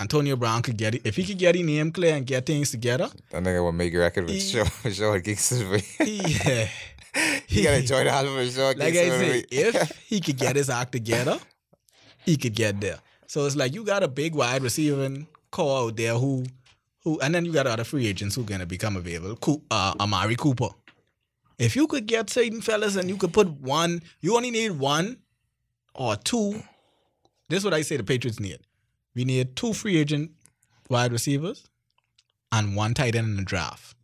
Antonio Brown could get it if he could get his name clear and get things together. That nigga will make a record with He- Shaw, Shaw Kingston. Yeah. he got to join the album with Shaw like I say, if he could get his act together, he could get there. So it's like you got a big wide receiving core out there who, who, and then you got other free agents who are gonna become available. Uh, Amari Cooper. If you could get certain fellas and you could put one, you only need one or two. This is what I say the Patriots need. We need two free agent wide receivers and one tight end in the draft.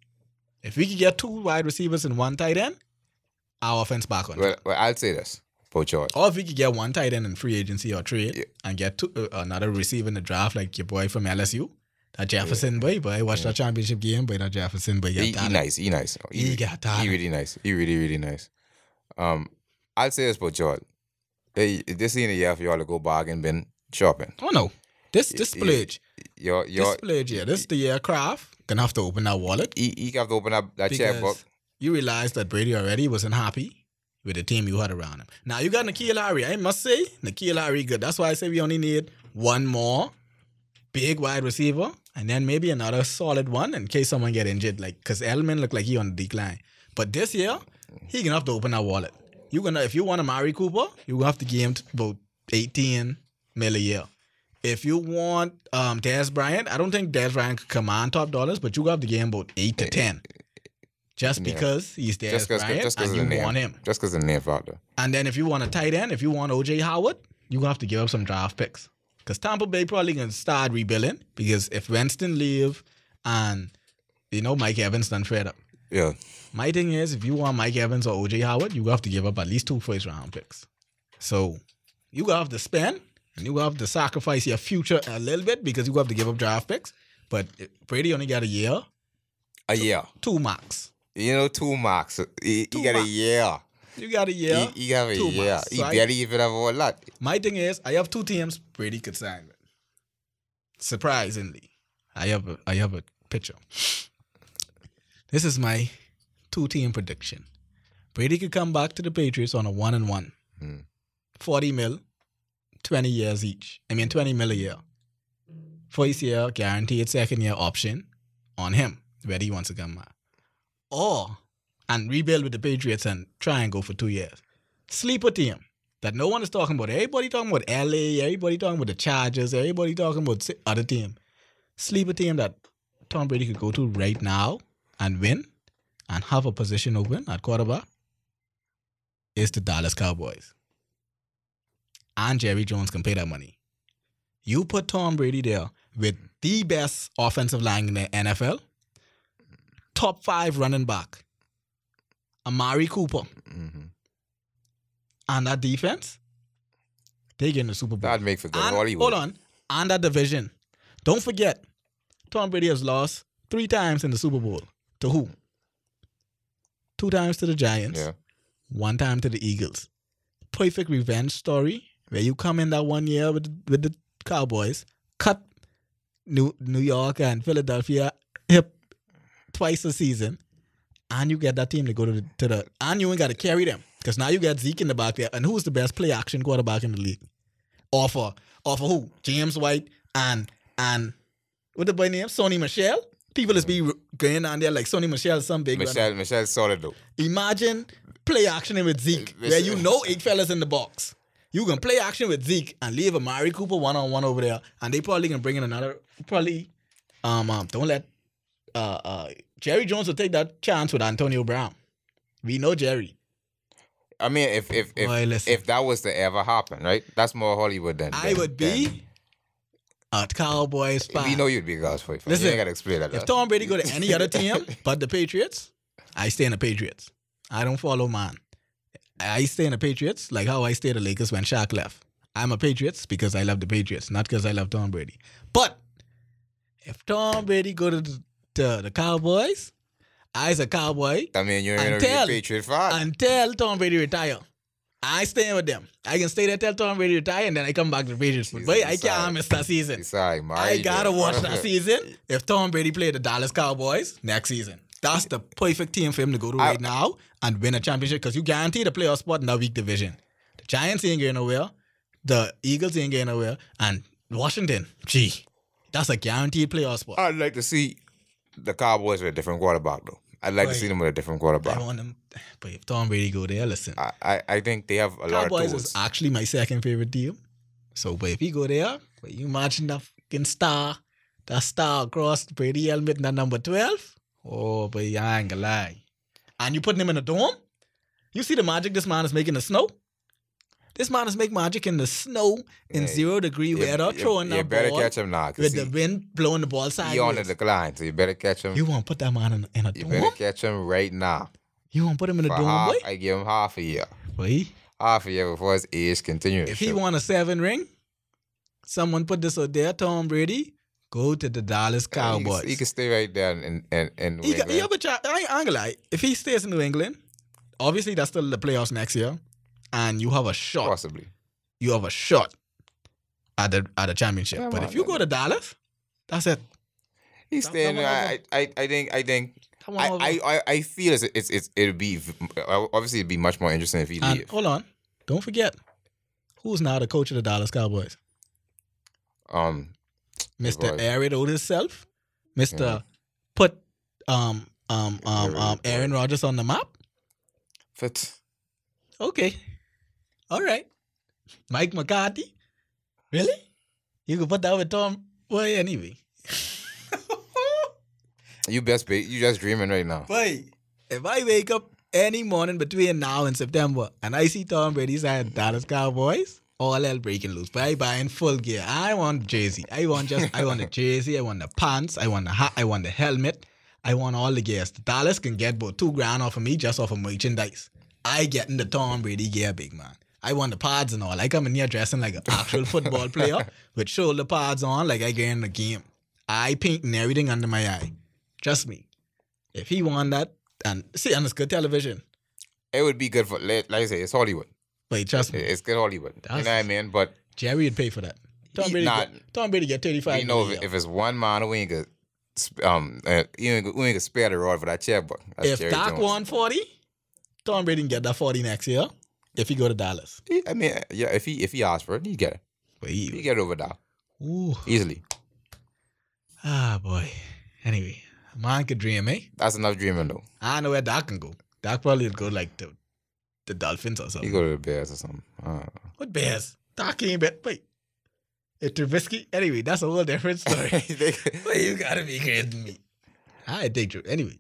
If we could get two wide receivers and one tight end, our offense back on. well, well, I'll say this for. Or if we could get one tight end in free agency or trade Yeah. and get two, uh, another receiver in the draft, like your boy from LSU, that Jefferson boy, boy, watch that championship game, boy, that Jefferson boy, got He, he nice. He nice. He got talent. He really nice. He really, really nice. Um, I'll say this for George. Hey, this ain't a year for y'all to go bargain bin shopping. Oh no, this this Yeah. splurge, Your this your splurge, yeah, this the year Kraft gonna have to open that wallet he, he have to open up that checkbook. you realize that Brady already wasn't happy with the team you had around him. Now you got N'Keal Harry. I must say, N'Keal Harry good. That's why I say we only need one more big wide receiver and then maybe another solid one in case someone get injured. Like because Edelman look like he on the decline. But this year, he gonna have to open that wallet. You gonna if you want to marry Cooper, you gonna have to give him about eighteen mil a year. If you want um Dez Bryant, I don't think Dez Bryant could command top dollars, but you gonna have to give him about eight to ten. Just Yeah. because he's there Just because Bryant just and you name. want him. Just because of the name factor. And then if you want a tight end, if you want OJ Howard, you're gonna have to give up some draft picks. Because Tampa Bay probably gonna start rebuilding. Because if Winston leave and you know Mike Evans done fed up. Yeah. My thing is if you want Mike Evans or OJ Howard, you have to give up at least two first round picks. So you gonna have to spend and you gonna have to sacrifice your future a little bit because you gonna have to give up draft picks. But eh, Brady only got a year, A year. two max. You know, two marks. you Two got a marks. year. You got a year. You, he have a two year. marks. He So I- even have a lot. My thing is, I have two teams pretty could sign with. Surprisingly, I have a, I have a picture. This is my two team prediction. Brady could come back to the Patriots on a one and one. Hmm. 40 mil, 20 years each. I mean, 20 mil a year. First year, guaranteed second year option on him, whether he wants to come back. Or, and rebuild with the Patriots and try and go for two years. Sleeper team that no one is talking about. Everybody talking about LA, everybody talking about the Chargers, everybody talking about other team. Sleeper team that Tom Brady could go to right now and win and have a position open at quarterback is the Dallas Cowboys. And Jerry Jones can pay that money. You put Tom Brady there with the best offensive line in the NFL, top five running back, Amari Cooper, hmm and that defense, they get in the Super Bowl. That'd make for good And- Hollywood. hold on, and that division. Don't forget, Tom Brady has lost three times in the Super Bowl. To who? Two times to the Giants. Yeah. one time to the Eagles. Perfect revenge story where you come in that one year with with the Cowboys, cut New New York and Philadelphia hip twice a season, and you get that team to go to the, to the and you ain't got to carry them because now you got Zeke in the back there, and who's the best play action quarterback in the league? Offer offer who? James White and and what the boy name? Sony Michel. People is be going on there like Sony Michel, some big runner. Michel, Michel solid though. Imagine play action with Zeke, where you know eight fellas in the box. You can play action with Zeke and leave Amari Cooper one on one over there, and they probably can bring in another. Probably, um, um don't let uh uh Jerry Jones will take that chance with Antonio Brown. We know Jerry. I mean, if if if, Boy, listen. if that was to ever happen, right? That's more Hollywood than I than- would than- be a Cowboys fan. We know you'd be a God's fan. Listen, you ain't gotta explain that. If Tom Brady go to any other team but the Patriots, I stay in the Patriots. I don't follow man. I stay in the Patriots like how I stay the Lakers when Shaq left. I'm a Patriots because I love the Patriots, not because I love Tom Brady. But if Tom Brady go to the, to the Cowboys, I as a cowboy I mean, you're in a Until- Patriot fan. until Tom Brady retire. I stay with them. I can stay there till Tom Brady retire, and then I come back to the Patriots. But I can't miss that season. Sorry. I gotta watch that season. If Tom Brady play the Dallas Cowboys next season, that's the perfect team for him to go to I- right now and win a championship because you guarantee the playoff spot in that weak division. The Giants ain't getting nowhere. The Eagles ain't getting nowhere. And Washington, gee, that's a guaranteed playoff spot. I'd like to see the Cowboys with a different quarterback, though. I'd like Right. to see them with a different quarterback. I want them. But if Tom Brady go there, listen. I, I, I think they have a lot Cowboys of tools. is actually my second favorite team. So, but if he go there, but you imagine that fucking star, that star across Brady helmet in that number 12. Oh, but I ain't gonna lie. And you putting him in a dome? You see the magic this man is making in the snow? This man is making magic in the snow in Yeah, zero degree You- weather, you- throwing you that better ball catch him now. with he, the wind blowing the ball sideways. he on the decline, so you better catch him. You want to put that man in, in a You dome? better catch him right now. You want to put him in a For dome, half, boy? I give him half a year. Boy, Half a year before his age continues. If he won a seven ring, someone put this out there, Tom Brady, go to the Dallas Cowboys. He, can stay right there in in, in New He got- England. he have a chance. I ain't gonna lie. If he stays in New England, obviously that's still the playoffs next year, and you have a shot. Possibly. You have a shot at the at the championship. Come but on, if you go to Dallas, that's it. He's That- staying. I, I I think I think I. I, I, I feel it's, it's it's it'd be obviously it'd be much more interesting if he and leave. hold on, don't forget, who's now the coach of the Dallas Cowboys? Um, Mister Right. Air it out himself, Mister Yeah. put um um um um. Aaron Rodgers on the map. fit. Okay. All right. Mike McCarthy? Really? You could put that with Tom? Well, anyway. You best be. You just dreaming right now. Boy, if I wake up any morning between now and September and I see Tom Brady side Dallas Cowboys, all hell breaking loose. But I buying full gear. I want jersey. I want just I want the jersey, I want the pants, I want the hat, I want the helmet, I want all the gears. Dallas can get about two grand off of me just off of merchandise. I getting the Tom Brady gear, big man. I want the pads and all. I come in here dressing like an actual football player with shoulder pads on, like I get in the game. I painting everything under my eye. Trust me. If he won that, and see, and it's good television. It would be good for like I say, it's Hollywood. But trust me, It's good Hollywood. you know That's- what I mean? But Jerry would pay for that. Tom Brady, nah, get, Tom Brady get thirty five. you know, if, if it's one man we ain't gonna, um, uh, you ain't, we ain't gonna spare the rod for that checkbook. but if Jerry Dak Jones. won forty, Tom Brady can get that forty next year. If he go to Dallas, He- I mean, yeah, if he if he asks for it, he get it. but He he, get it over Dak ooh, easily. ah boy. Anyway, man could dream, eh? That's enough dreaming though. I know where Dak can go. Dak probably would go like the the Dolphins or something. He something. go to the Bears or something. I don't know. What Bears? Dak ain't bet. Wait, it's Trubisky. Anyway, that's a whole different story. Wait, you gotta be kidding me. I take Drew. Anyway.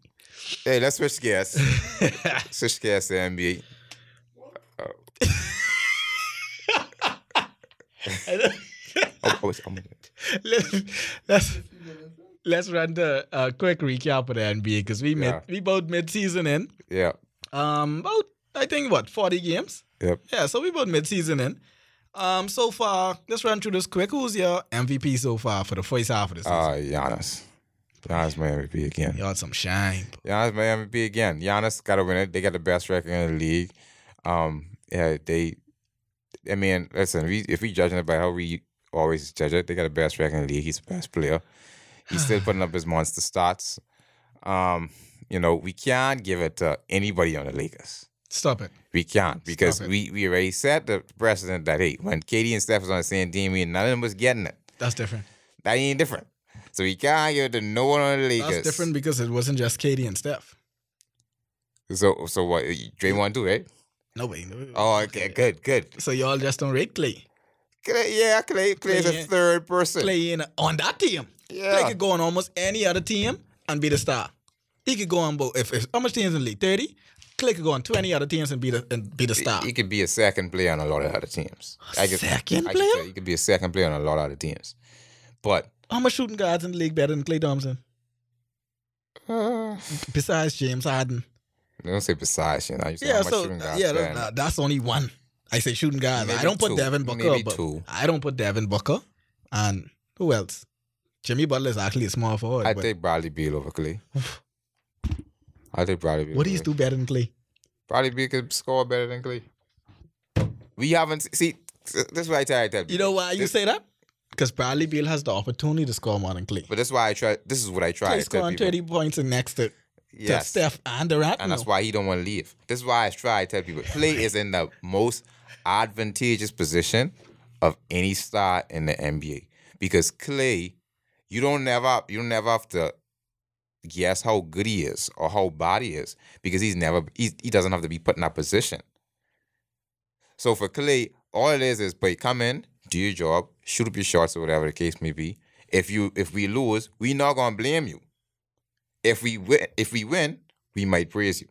hey, let's switch gears. switch gears to NBA. Oh, oh, it's- oh, let's, let's let's run the uh, quick recap of the NBA because we Yeah. we both mid season in. yeah. Um, about I think what forty games. Yep. Yeah, so we both mid season in. Um, so far, let's run through this quick. Who's your MVP so far for the first half of the season? Uh, Giannis. Giannis my MVP again. Y'all some shine. Giannis my MVP again. Giannis got to win it. They got the best record in the league. Um, yeah, they. I mean, listen. We, if we judging it by how we always judge it, they got the best record in the league. He's the best player. He's still putting up his monster stats. Um, you know, we can't give it to anybody on the Lakers. Stop it. We can't because it. we, we already set the precedent that hey, when KD and Steph was on the same team, we, none of them was getting it. That's different. That ain't different. So we can't give it to no one on the Lakers. That's different because it wasn't just KD and Steph. So so what? Draymond do, right? No way. Oh, okay, good, good. So y'all just don't rate Klay. Klay, yeah, Klay plays Klay, a third person. Klay in on that team. Klay yeah, could go on almost any other team and be the star. He could go on both. If, if how much teams in the league? Thirty. Klay could go on twenty other teams and be the and be the star. he could be a second player on a lot of other teams. I could, Second I player? say he could be a second player on a lot of other teams. But How much shooting guards in the league better than Klay Thompson? uh, Besides James Harden. Don't say besides, you know. You say Yeah, so shooting yeah, better. that- that's only one. I say shooting guards. I don't put. Devin Booker, Maybe but two. I don't put Devin Booker. And who else? Jimmy Butler is actually a small forward. I take Bradley Beal over Klay. I think Bradley Beal. What do you do better than Klay? Bradley Beal could score better than Klay. We haven't see. This is what I tell you. You know why you This- say that? Because Bradley Beal has the opportunity to score more than Klay. But that's why I try. This is what I try. Klay to scoring 30 points and next to, to Yes. Steph and Durant. and that's why he don't want to leave. This is why I try to tell people Klay is in the most advantageous position of any star in the NBA because Klay, you don't never you don't never have to guess how good he is or how bad he is because he's never he's, he doesn't have to be put in that position. So for Klay, all it is is, but come in, do your job, shoot up your shots or whatever the case may be. If you if we lose, we not gonna blame you. If we win, if we win, we might praise you.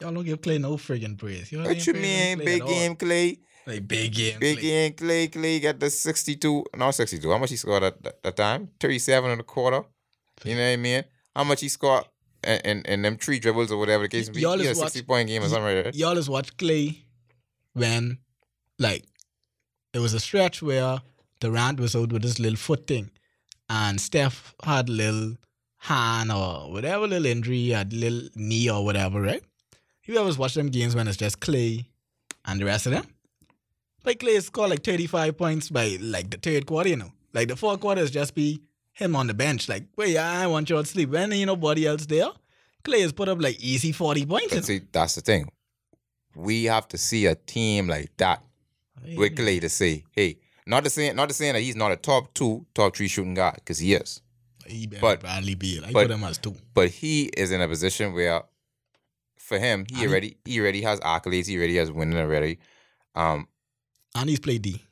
Y'all don't give Klay no friggin' praise. You know What you mean, big game Klay? Like big game. Big Klay. game Klay. Klay got the 62, not 62. How much he scored at that, that time? 37 and a quarter. You know what I mean? How much he scored in, in, in them three dribbles or whatever the case may be? Y'all He had a is watch- 60 point game or something like that. Y'all just watch Klay when, like, it was a stretch where Durant was out with his little foot thing, and Steph had little hand or whatever little injury, had little knee or whatever, right? You always watch them games when it's just Klay and the rest of them. Like Klay scored like 35 points by like the third quarter, you know. Like the fourth quarter is just be him on the bench. Like, wait, I want you to sleep. When ain't nobody else there, Klay has put up like easy 40 points. But see, that's the thing. We have to see a team like that with Klay to say, hey, not the say, not the saying that he's not a top two, top three shooting guy, because he is. He better But- Bradley Beal. I put him as two. but he is in a position where for him he And already he already has accolades he already has winning already um And he's played D.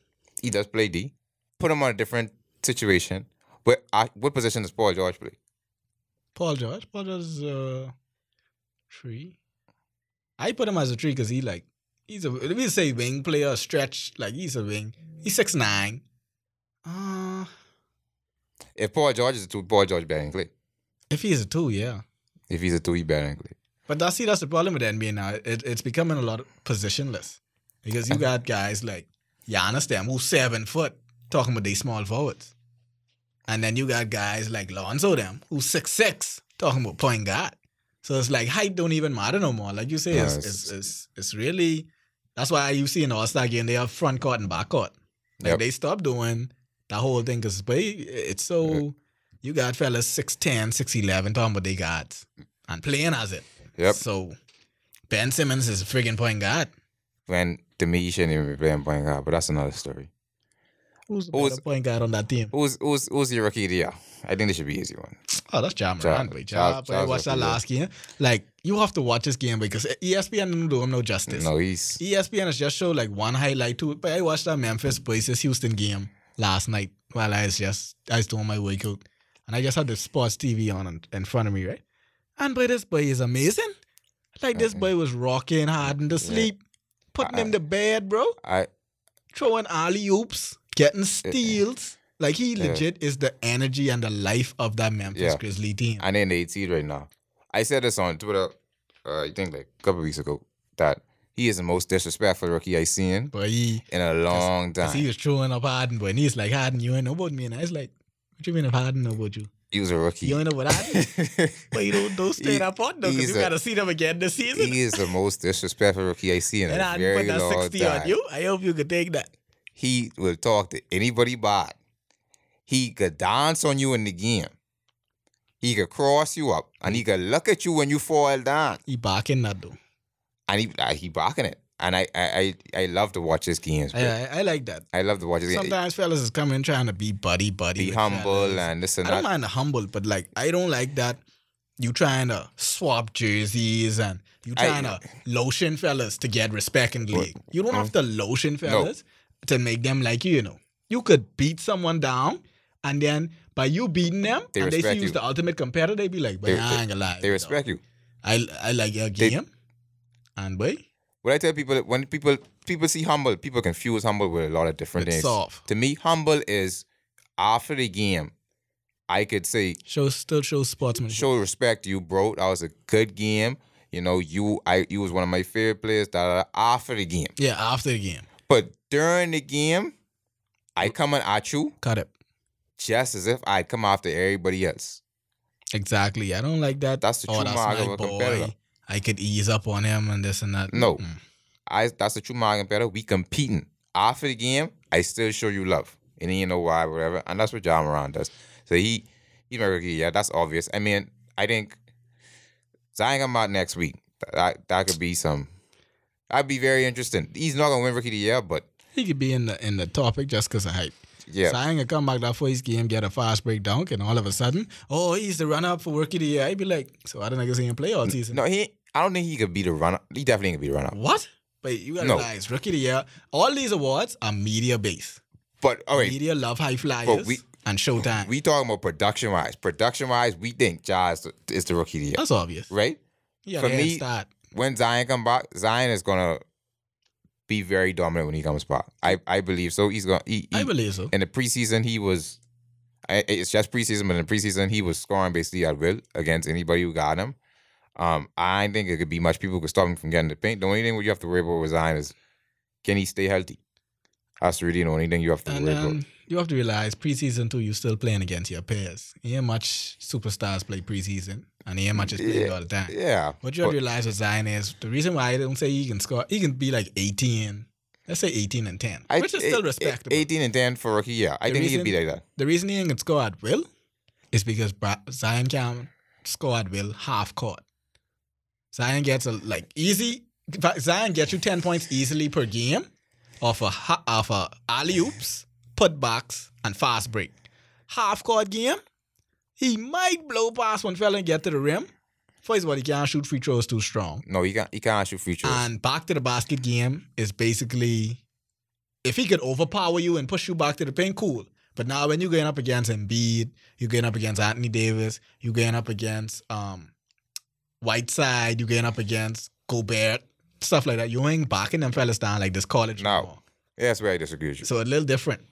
he does play D put him on a different situation what I, what position does Paul George play Paul George. Paul George is uh, three. I put him as a three because he like he's a let me say wing player, stretch like he's a wing. He's six nine. Uh if Paul George is a two Paul George better than Klay if he's a two, yeah. if he's a two he better than Klay But that's see that's the problem with the NBA now. It, it's becoming a lot positionless because you got guys like Giannis them who's seven foot talking about these small forwards, and then you got guys like Lonzo them who's six six talking about point guard. So it's like height don't even matter no more. Like you say, No, it's, it's- it's, it's it's really that's why you see in All Star game they have front court and back court. Like Yep. they stop doing that whole thing because but it's so you got fellas 6'10", 6'11", talking about they got and playing as it. yep So Ben Simmons is a friggin' point guard. when to me he shouldn't even be playing point guard but that's another story Who's the Who's- point guard on that team? who's who's who's your rookie of the year I think this should be easy one Oh, that's Ja Morant, boy. Ja- Ja, ah, watch that last game. Like, you have to watch this game because ESPN didn't do him no justice. no he's ESPN has just showed like one highlight to it. But I watched that Memphis versus Houston game last night while I was just I was doing my workout. And I just had the sports TV on in, in front of me, right? And boy, this boy is amazing. Like this boy was rocking hard in the sleep, putting I- him to bed, bro. I Throwing alley oops, getting steals. Like he legit is the energy and the life of that Memphis Yeah. Grizzly team. and in the 18 right now. I said this on Twitter, uh, I think like a couple weeks ago, that he is the most disrespectful rookie I seen But he, in a long cause he was throwing up Harden, but he's like Harden, you ain't know about me, and I was like, what you mean if Harden know about you? He was a rookie. You ain't know about Harden? but you don't don't stay He- that pot though, because you gotta see them again this season. he is the most disrespectful rookie I see in and a very put that long sixty time. on you. I hope you could take that. He will talk to anybody bad. He could dance on you in the game. He could cross you up, and he could look at you when you fall down, He barking that though. And he uh, he barking it. And I I I, I love to watch his games. bro. I, I, I like that. I love to watch his games. Sometimes fellas is coming trying to be buddy buddy. Be humble fellas. and this and I don't that. mind the humble, but like I don't like that you trying to swap jerseys and you I- trying to lotion fellas to get respect in the league. You don't have to lotion No. fellas to make them like you, you know. You could beat someone down and then by you beating them They and they see you. the ultimate competitor, they be like, but They- I ain't gonna lie. They respect you. I I like your They- game. And boy, What I tell people when people people see humble, people confuse humble with a lot of different it's things. soft. To me, humble is after the game, I could say Show still shows sportsmanship. show respect to you, bro. That was a good game. You know, you I you was one of my favorite players. Da, da, da, after the game, Yeah, after the game. but during the game, I coming at you Cut it. just as if I come after everybody else. Exactly. I don't like that. That's the oh, true mark of a boy. competitor. I could ease up on him and this and that. No. Mm. I that's the true market better. We competing. After the game, I still show you love. And you know why, whatever. And that's what Ja Morant does. So he he's my rookie. Yeah, that's obvious. I mean, I think Zion come out next week. That that could be some I'd be very interested. He's not gonna win rookie of the year, but He could be in the in the topic just because of hype. Yeah. So Zion could come back that first game, get a fast break dunk, and all of a sudden, oh, he's the runner up for rookie of the year. I'd be like, so I don't think he can play all season. No, he I don't think he could be the runner. He definitely can be the runner. What? But you gotta No. realize, rookie of the year, all these awards are media based. But all right, Media love high flyers But we- and Showtime. we talking about production wise. Production wise, we think Ja is the, rookie of the year. That's obvious. Right? Yeah, For for me- start. when Zion come back, Zion is gonna be very dominant when he comes back. I, I believe so. He's gonna he, I believe so. in the preseason he was I, it's just preseason, but in the preseason he was scoring basically at will against anybody who got him. Um, I think it could be much people could stop him from getting the paint. The only thing you have to worry about with Zion is can he stay healthy? That's really the only thing you have to And worry about. You have to realize preseason too, you're still playing against your peers. Ain't much superstars play preseason, and ain't much is played all the time. Yeah. What you have to realize with Zion is the reason why I don't say he can score, he can be like 18, let's say 18 and 10, I- which is eh, still eh, respectable. 18 and 10 for rookie, yeah. I The think he could be like that. The reason he can score at will is because Bra- Zion can score at will half court. Zion gets a like easy. Zion gets you 10 points easily per game off a ha- off a alley oops, putbacks, and fast break. Half court game, he might blow past one fella and get to the rim. First of all, he can't shoot free throws too strong. No, he can't he can't shoot free throws. And back to the basket game is basically if he could overpower you and push you back to the paint, cool. But now when you're going up against Embiid, you're going up against Anthony Davis, you're going up against um Whiteside, you're going up against Gobert, stuff like that. You ain't backing them fellas down like this college. No. more. yeah, that's where I disagree with you. So a little different.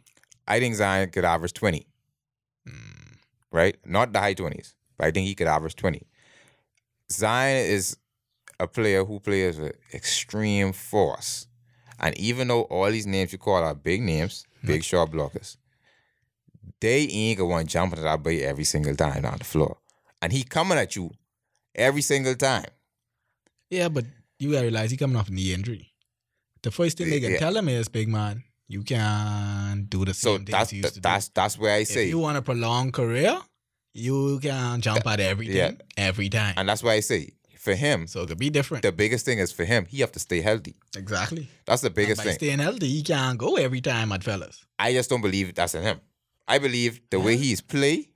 I think Zion could average 20. Hmm. Right? Not the high 20s, but I think he could average 20. Zion is a player who plays with extreme force. And even though all these names you call are big names, hmm. big shot blockers, they ain't gonna want jumping at that boy every single time on the floor. And he coming at you every single time. Yeah, but you gotta realize he coming off knee injury. The first thing they can Yeah. tell him is, big man, you can't do the So same things that's you used to do. that's that's where I say. if you want a prolonged career, you can jump at everything yeah. every time. and that's why I say for him, so it could be different. the biggest thing is for him, he have to stay healthy. exactly. That's the And biggest by thing. staying healthy, he can't go every time at fellas. I just don't believe that's in him. I believe the way he's play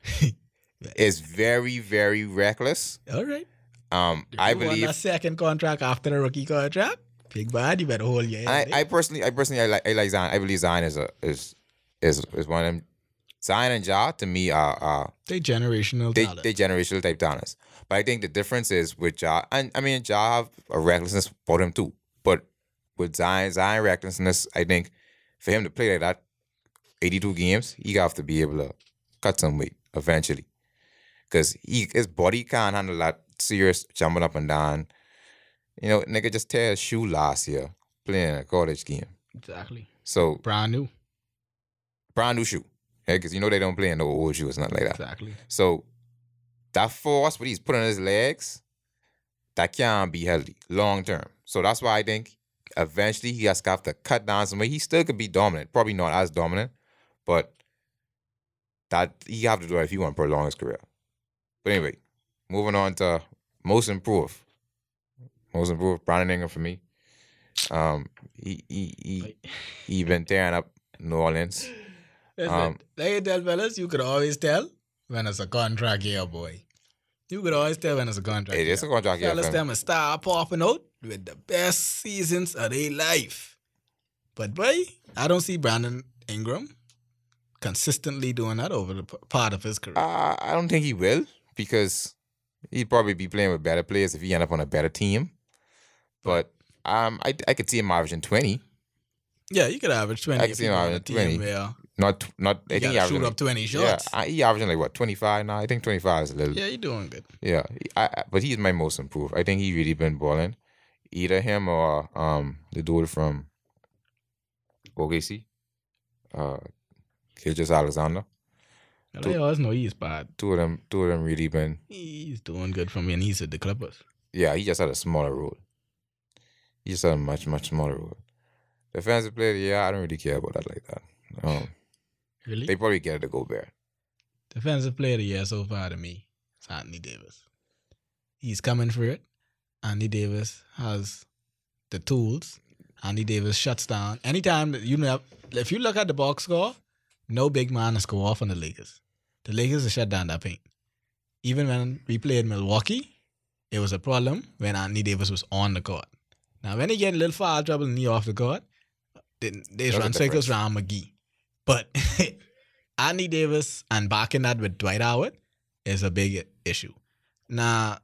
is very, very reckless. All right. Um, I believe. a second contract after the rookie contract. Big bad, you better hold your head. I? I personally, I personally, I like, I like Zion. I believe Zion is a is is is one of them. Zion and Ja to me are are they generational they talent. they generational type talents. But I think the difference is with Ja, and I mean Ja have a recklessness for him too. But with Zion, Zion recklessness, I think for him to play like that, eighty two games, he have to be able to cut some weight eventually, because he his body can't handle that serious jumping up and down. You know, nigga just tear his shoe last year playing a college game. exactly. So Brand new. brand new shoe, because you know they don't play in no old shoes, nothing like that. Exactly. So that force, what he's putting on his legs, that can't be healthy long term. So that's why I think eventually he has to have to cut down some weight. He still could be dominant, probably not as dominant, but that he have to do it if he want to prolong his career. But anyway, moving on to most improved. Most improved, Brandon Ingram for me. Um, he he he he been tearing up New Orleans. Listen, Um, like I tell fellas, you could always tell when it's a contract year, boy. You could always tell when it's a contract It year. is a contract year. Fellas, them a star popping out with the best seasons of their life. But boy, I don't see Brandon Ingram consistently doing that over the part of his career. Uh, I don't think he will because he'd probably be playing with better players if he end up on a better team. But um, I I could see him averaging twenty, yeah, you could average twenty. I if see him go on a averaging team 20. Where not not. I you think he shoot up twenty yeah, shots. I- he averaging like what twenty five now. I think twenty five is a little. Yeah, you're doing good. Yeah, I, but he's my most improved. I think he really been balling. Either him or um the dude from OKC, uh, Gilgeous-Alexander. I always know he's bad. Two of them, two of them really been. He's doing good for me, and he's at the Clippers. Yeah, he just had a smaller role. He just a much, much smaller role. Defensive player, yeah, I don't really care about that like that. Um, Really? they probably get it to Gobert. Defensive player of the year so far to me is Anthony Davis. He's coming for it. Anthony Davis has the tools. Anthony Davis shuts down. Anytime that you know, if you look at the box score, no big man has go off on the Lakers. The Lakers have shut down that paint. Even when we played Milwaukee, it was a problem when Anthony Davis was on the court. Now, when he get a little foul trouble and he off the court, then they That's run circles around McGee. But Anthony Davis and backing that with Dwight Howard is a big issue. Now,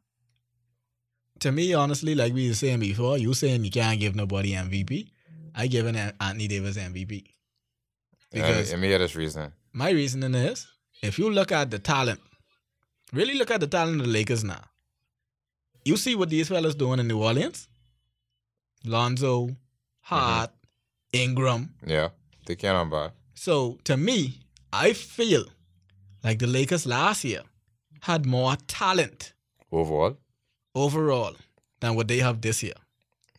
to me, honestly, like we were saying before, you saying you can't give nobody MVP. I give An- Anthony Davis MVP. Because Because, and me this reason. my reasoning is if you look at the talent, really look at the talent of the Lakers now. You see what these fellas doing in New Orleans? Lonzo, Hart, Ingram. Yeah, they can't on by. So to me, I feel like the Lakers last year had more talent Overall. overall than what they have this year.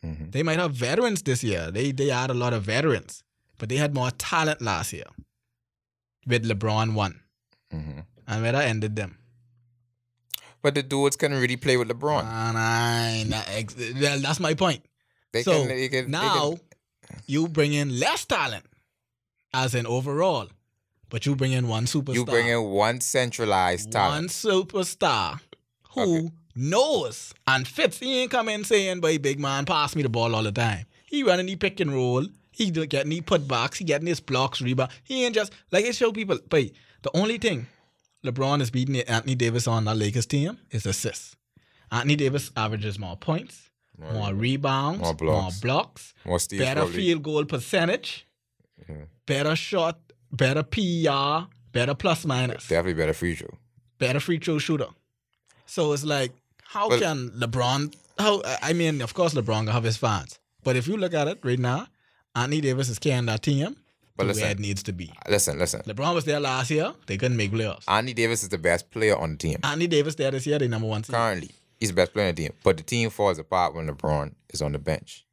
hmm They might have veterans this year. They they had a lot of veterans, but they had more talent last year. With LeBron one, hmm and where that ended them. But the dudes can really play with LeBron. And I, that ex- well, that's my point. They so can. They can they now can- you bring in less talent, as in overall, but you bring in one superstar. you bring in one centralized one superstar who Okay. knows and fits. He ain't coming saying, "Boy, big man, pass me the ball all the time." He running the pick and roll. He getting the putbacks. He getting his blocks, rebound. He ain't just like it. Show people. But the only thing LeBron is beating Anthony Davis on that Lakers team is assists. Anthony Davis averages more points, more rebounds, More more blocks. blocks, More better probably. field goal percentage, Yeah. better shot, better PER, better plus minus Definitely better free throw. better free throw shooter. So it's like, how Well- can LeBron? How I mean, of course, LeBron gonna have his fans, but if you look at it right now, Anthony Davis is carrying that team But listen. where it needs to be. Listen, listen. LeBron was there last year; they couldn't make playoffs. Anthony Davis is the best player on the team. Anthony Davis there this year; they number one seed. Currently, he's the best player on the team. But the team falls apart when LeBron is on the bench.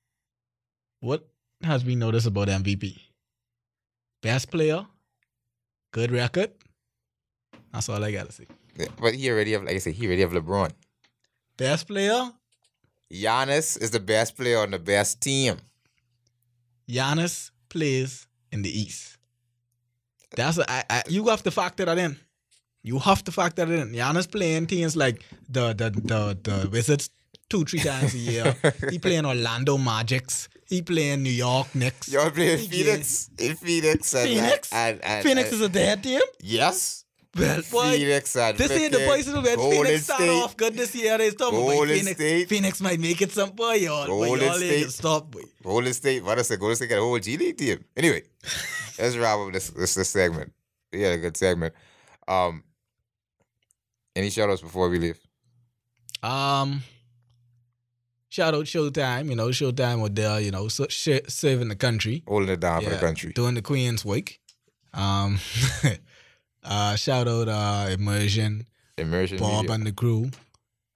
What has been noticed about MVP? Best player, good record. That's all I gotta say. Yeah, But he already have, like I said, he already have LeBron. Best player, Giannis is the best player on the best team. Giannis plays in the East. That's a, I, I, you have to factor that in. You have to factor that in. Giannis playing teams like the the the the Wizards two three times a year. he playing Orlando Magics. He playing New York Knicks. Y'all playing He Phoenix? In Phoenix. And, Phoenix? And, and, Phoenix is a dead team. Yes. Well, boy, Phoenix and this ain't the boys who Phoenix start State. off good this year. They stop. Golden Phoenix, State. Phoenix might make it some boy, y'all. Golden y'all State. stop, boy. Golden State, what I said, Golden State got a whole G League team. Anyway, let's wrap up this, this this segment. We had a good segment. Um, any shout outs before we leave? Um, shout out Showtime. You know, Showtime there. You know, so, sh- serving the country, Holding it down for the country. doing the Queen's Week. Um, uh, shout out uh, Immersion, Immersion Bob media. and the crew.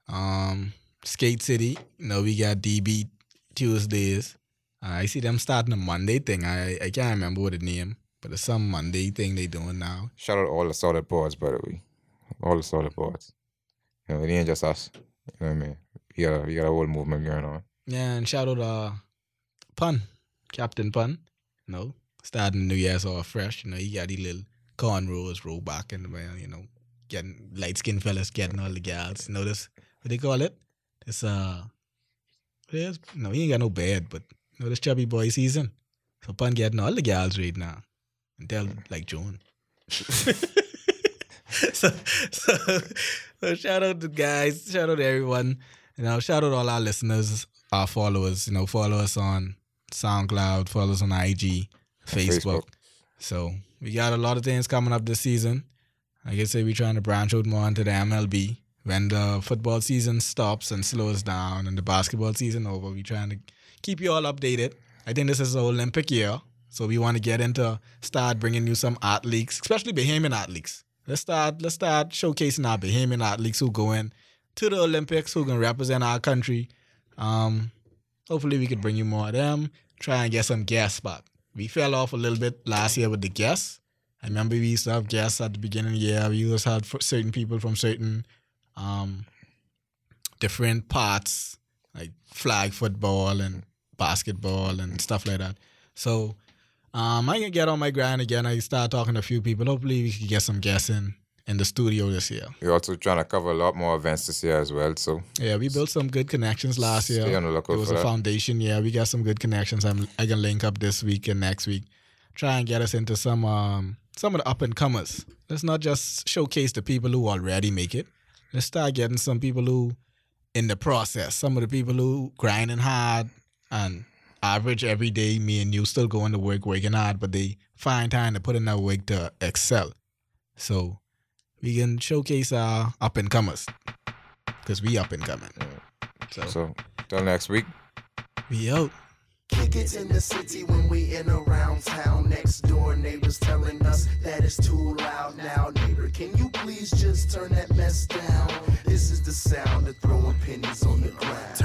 Um, Skate City. You know, we got DB Tuesdays. Uh, I see them starting a Monday thing. I I can't remember what the name, but it's some Monday thing they doing now. Shout out all the solid boards, by the way. All the solid boards. You know, it ain't just us. You know what I mean? We got a, we got a whole movement going on. Yeah, and shout out uh Pun, Captain Pun. You know, starting the new year's all fresh. You know, he got the little cornrows roll back and you know, getting light skinned fellas getting all the gals. You know this what they call it? This uh is no, he ain't got no bed, but you know this chubby boy season. So Pun getting all the gals right now. Until like June. so, so, so shout out to guys, shout out to everyone. You know, shout out all our listeners, our followers. You know, follow us on SoundCloud, follow us on IG, Facebook. Facebook. So we got a lot of things coming up this season. Like I say, we're trying to branch out more into the MLB. When the football season stops and slows down and the basketball season over, we're trying to keep you all updated. I think this is the Olympic year, so we want to get into start bringing you some athletes, especially Bahamian athletes. Let's start let's start showcasing our Bahamian athletes who going to the Olympics, who can represent our country. Um, hopefully we could bring you more of them. Try and get some guests back. We fell off a little bit last year with the guests. I remember we used to have guests at the beginning of the year. We used to have certain people from certain um, different parts, like flag football and basketball and stuff like that. So um, I can get on my grind again. I start talking to a few people. Hopefully, we can get some guests in in the studio this year. We're also trying to cover a lot more events this year as well. So yeah, we built some good connections last year. Stay on the lookout it was a that. foundation. Yeah, we got some good connections. I'm I can link up this week and next week. Try and get us into some um some of the up and comers. Let's not just showcase the people who already make it. Let's start getting some people who in the process. Some of the people who grinding hard and average every day. Me and you still going to work, working hard, but they find time to put in that work to excel. So we can showcase our up and comers because we up and coming. So, so till next week. we out. Kick it in the city when we in around town. Next door neighbors telling us that it's too loud now. Neighbor, can you please just turn that mess down? This is the sound of throwing pennies on the ground.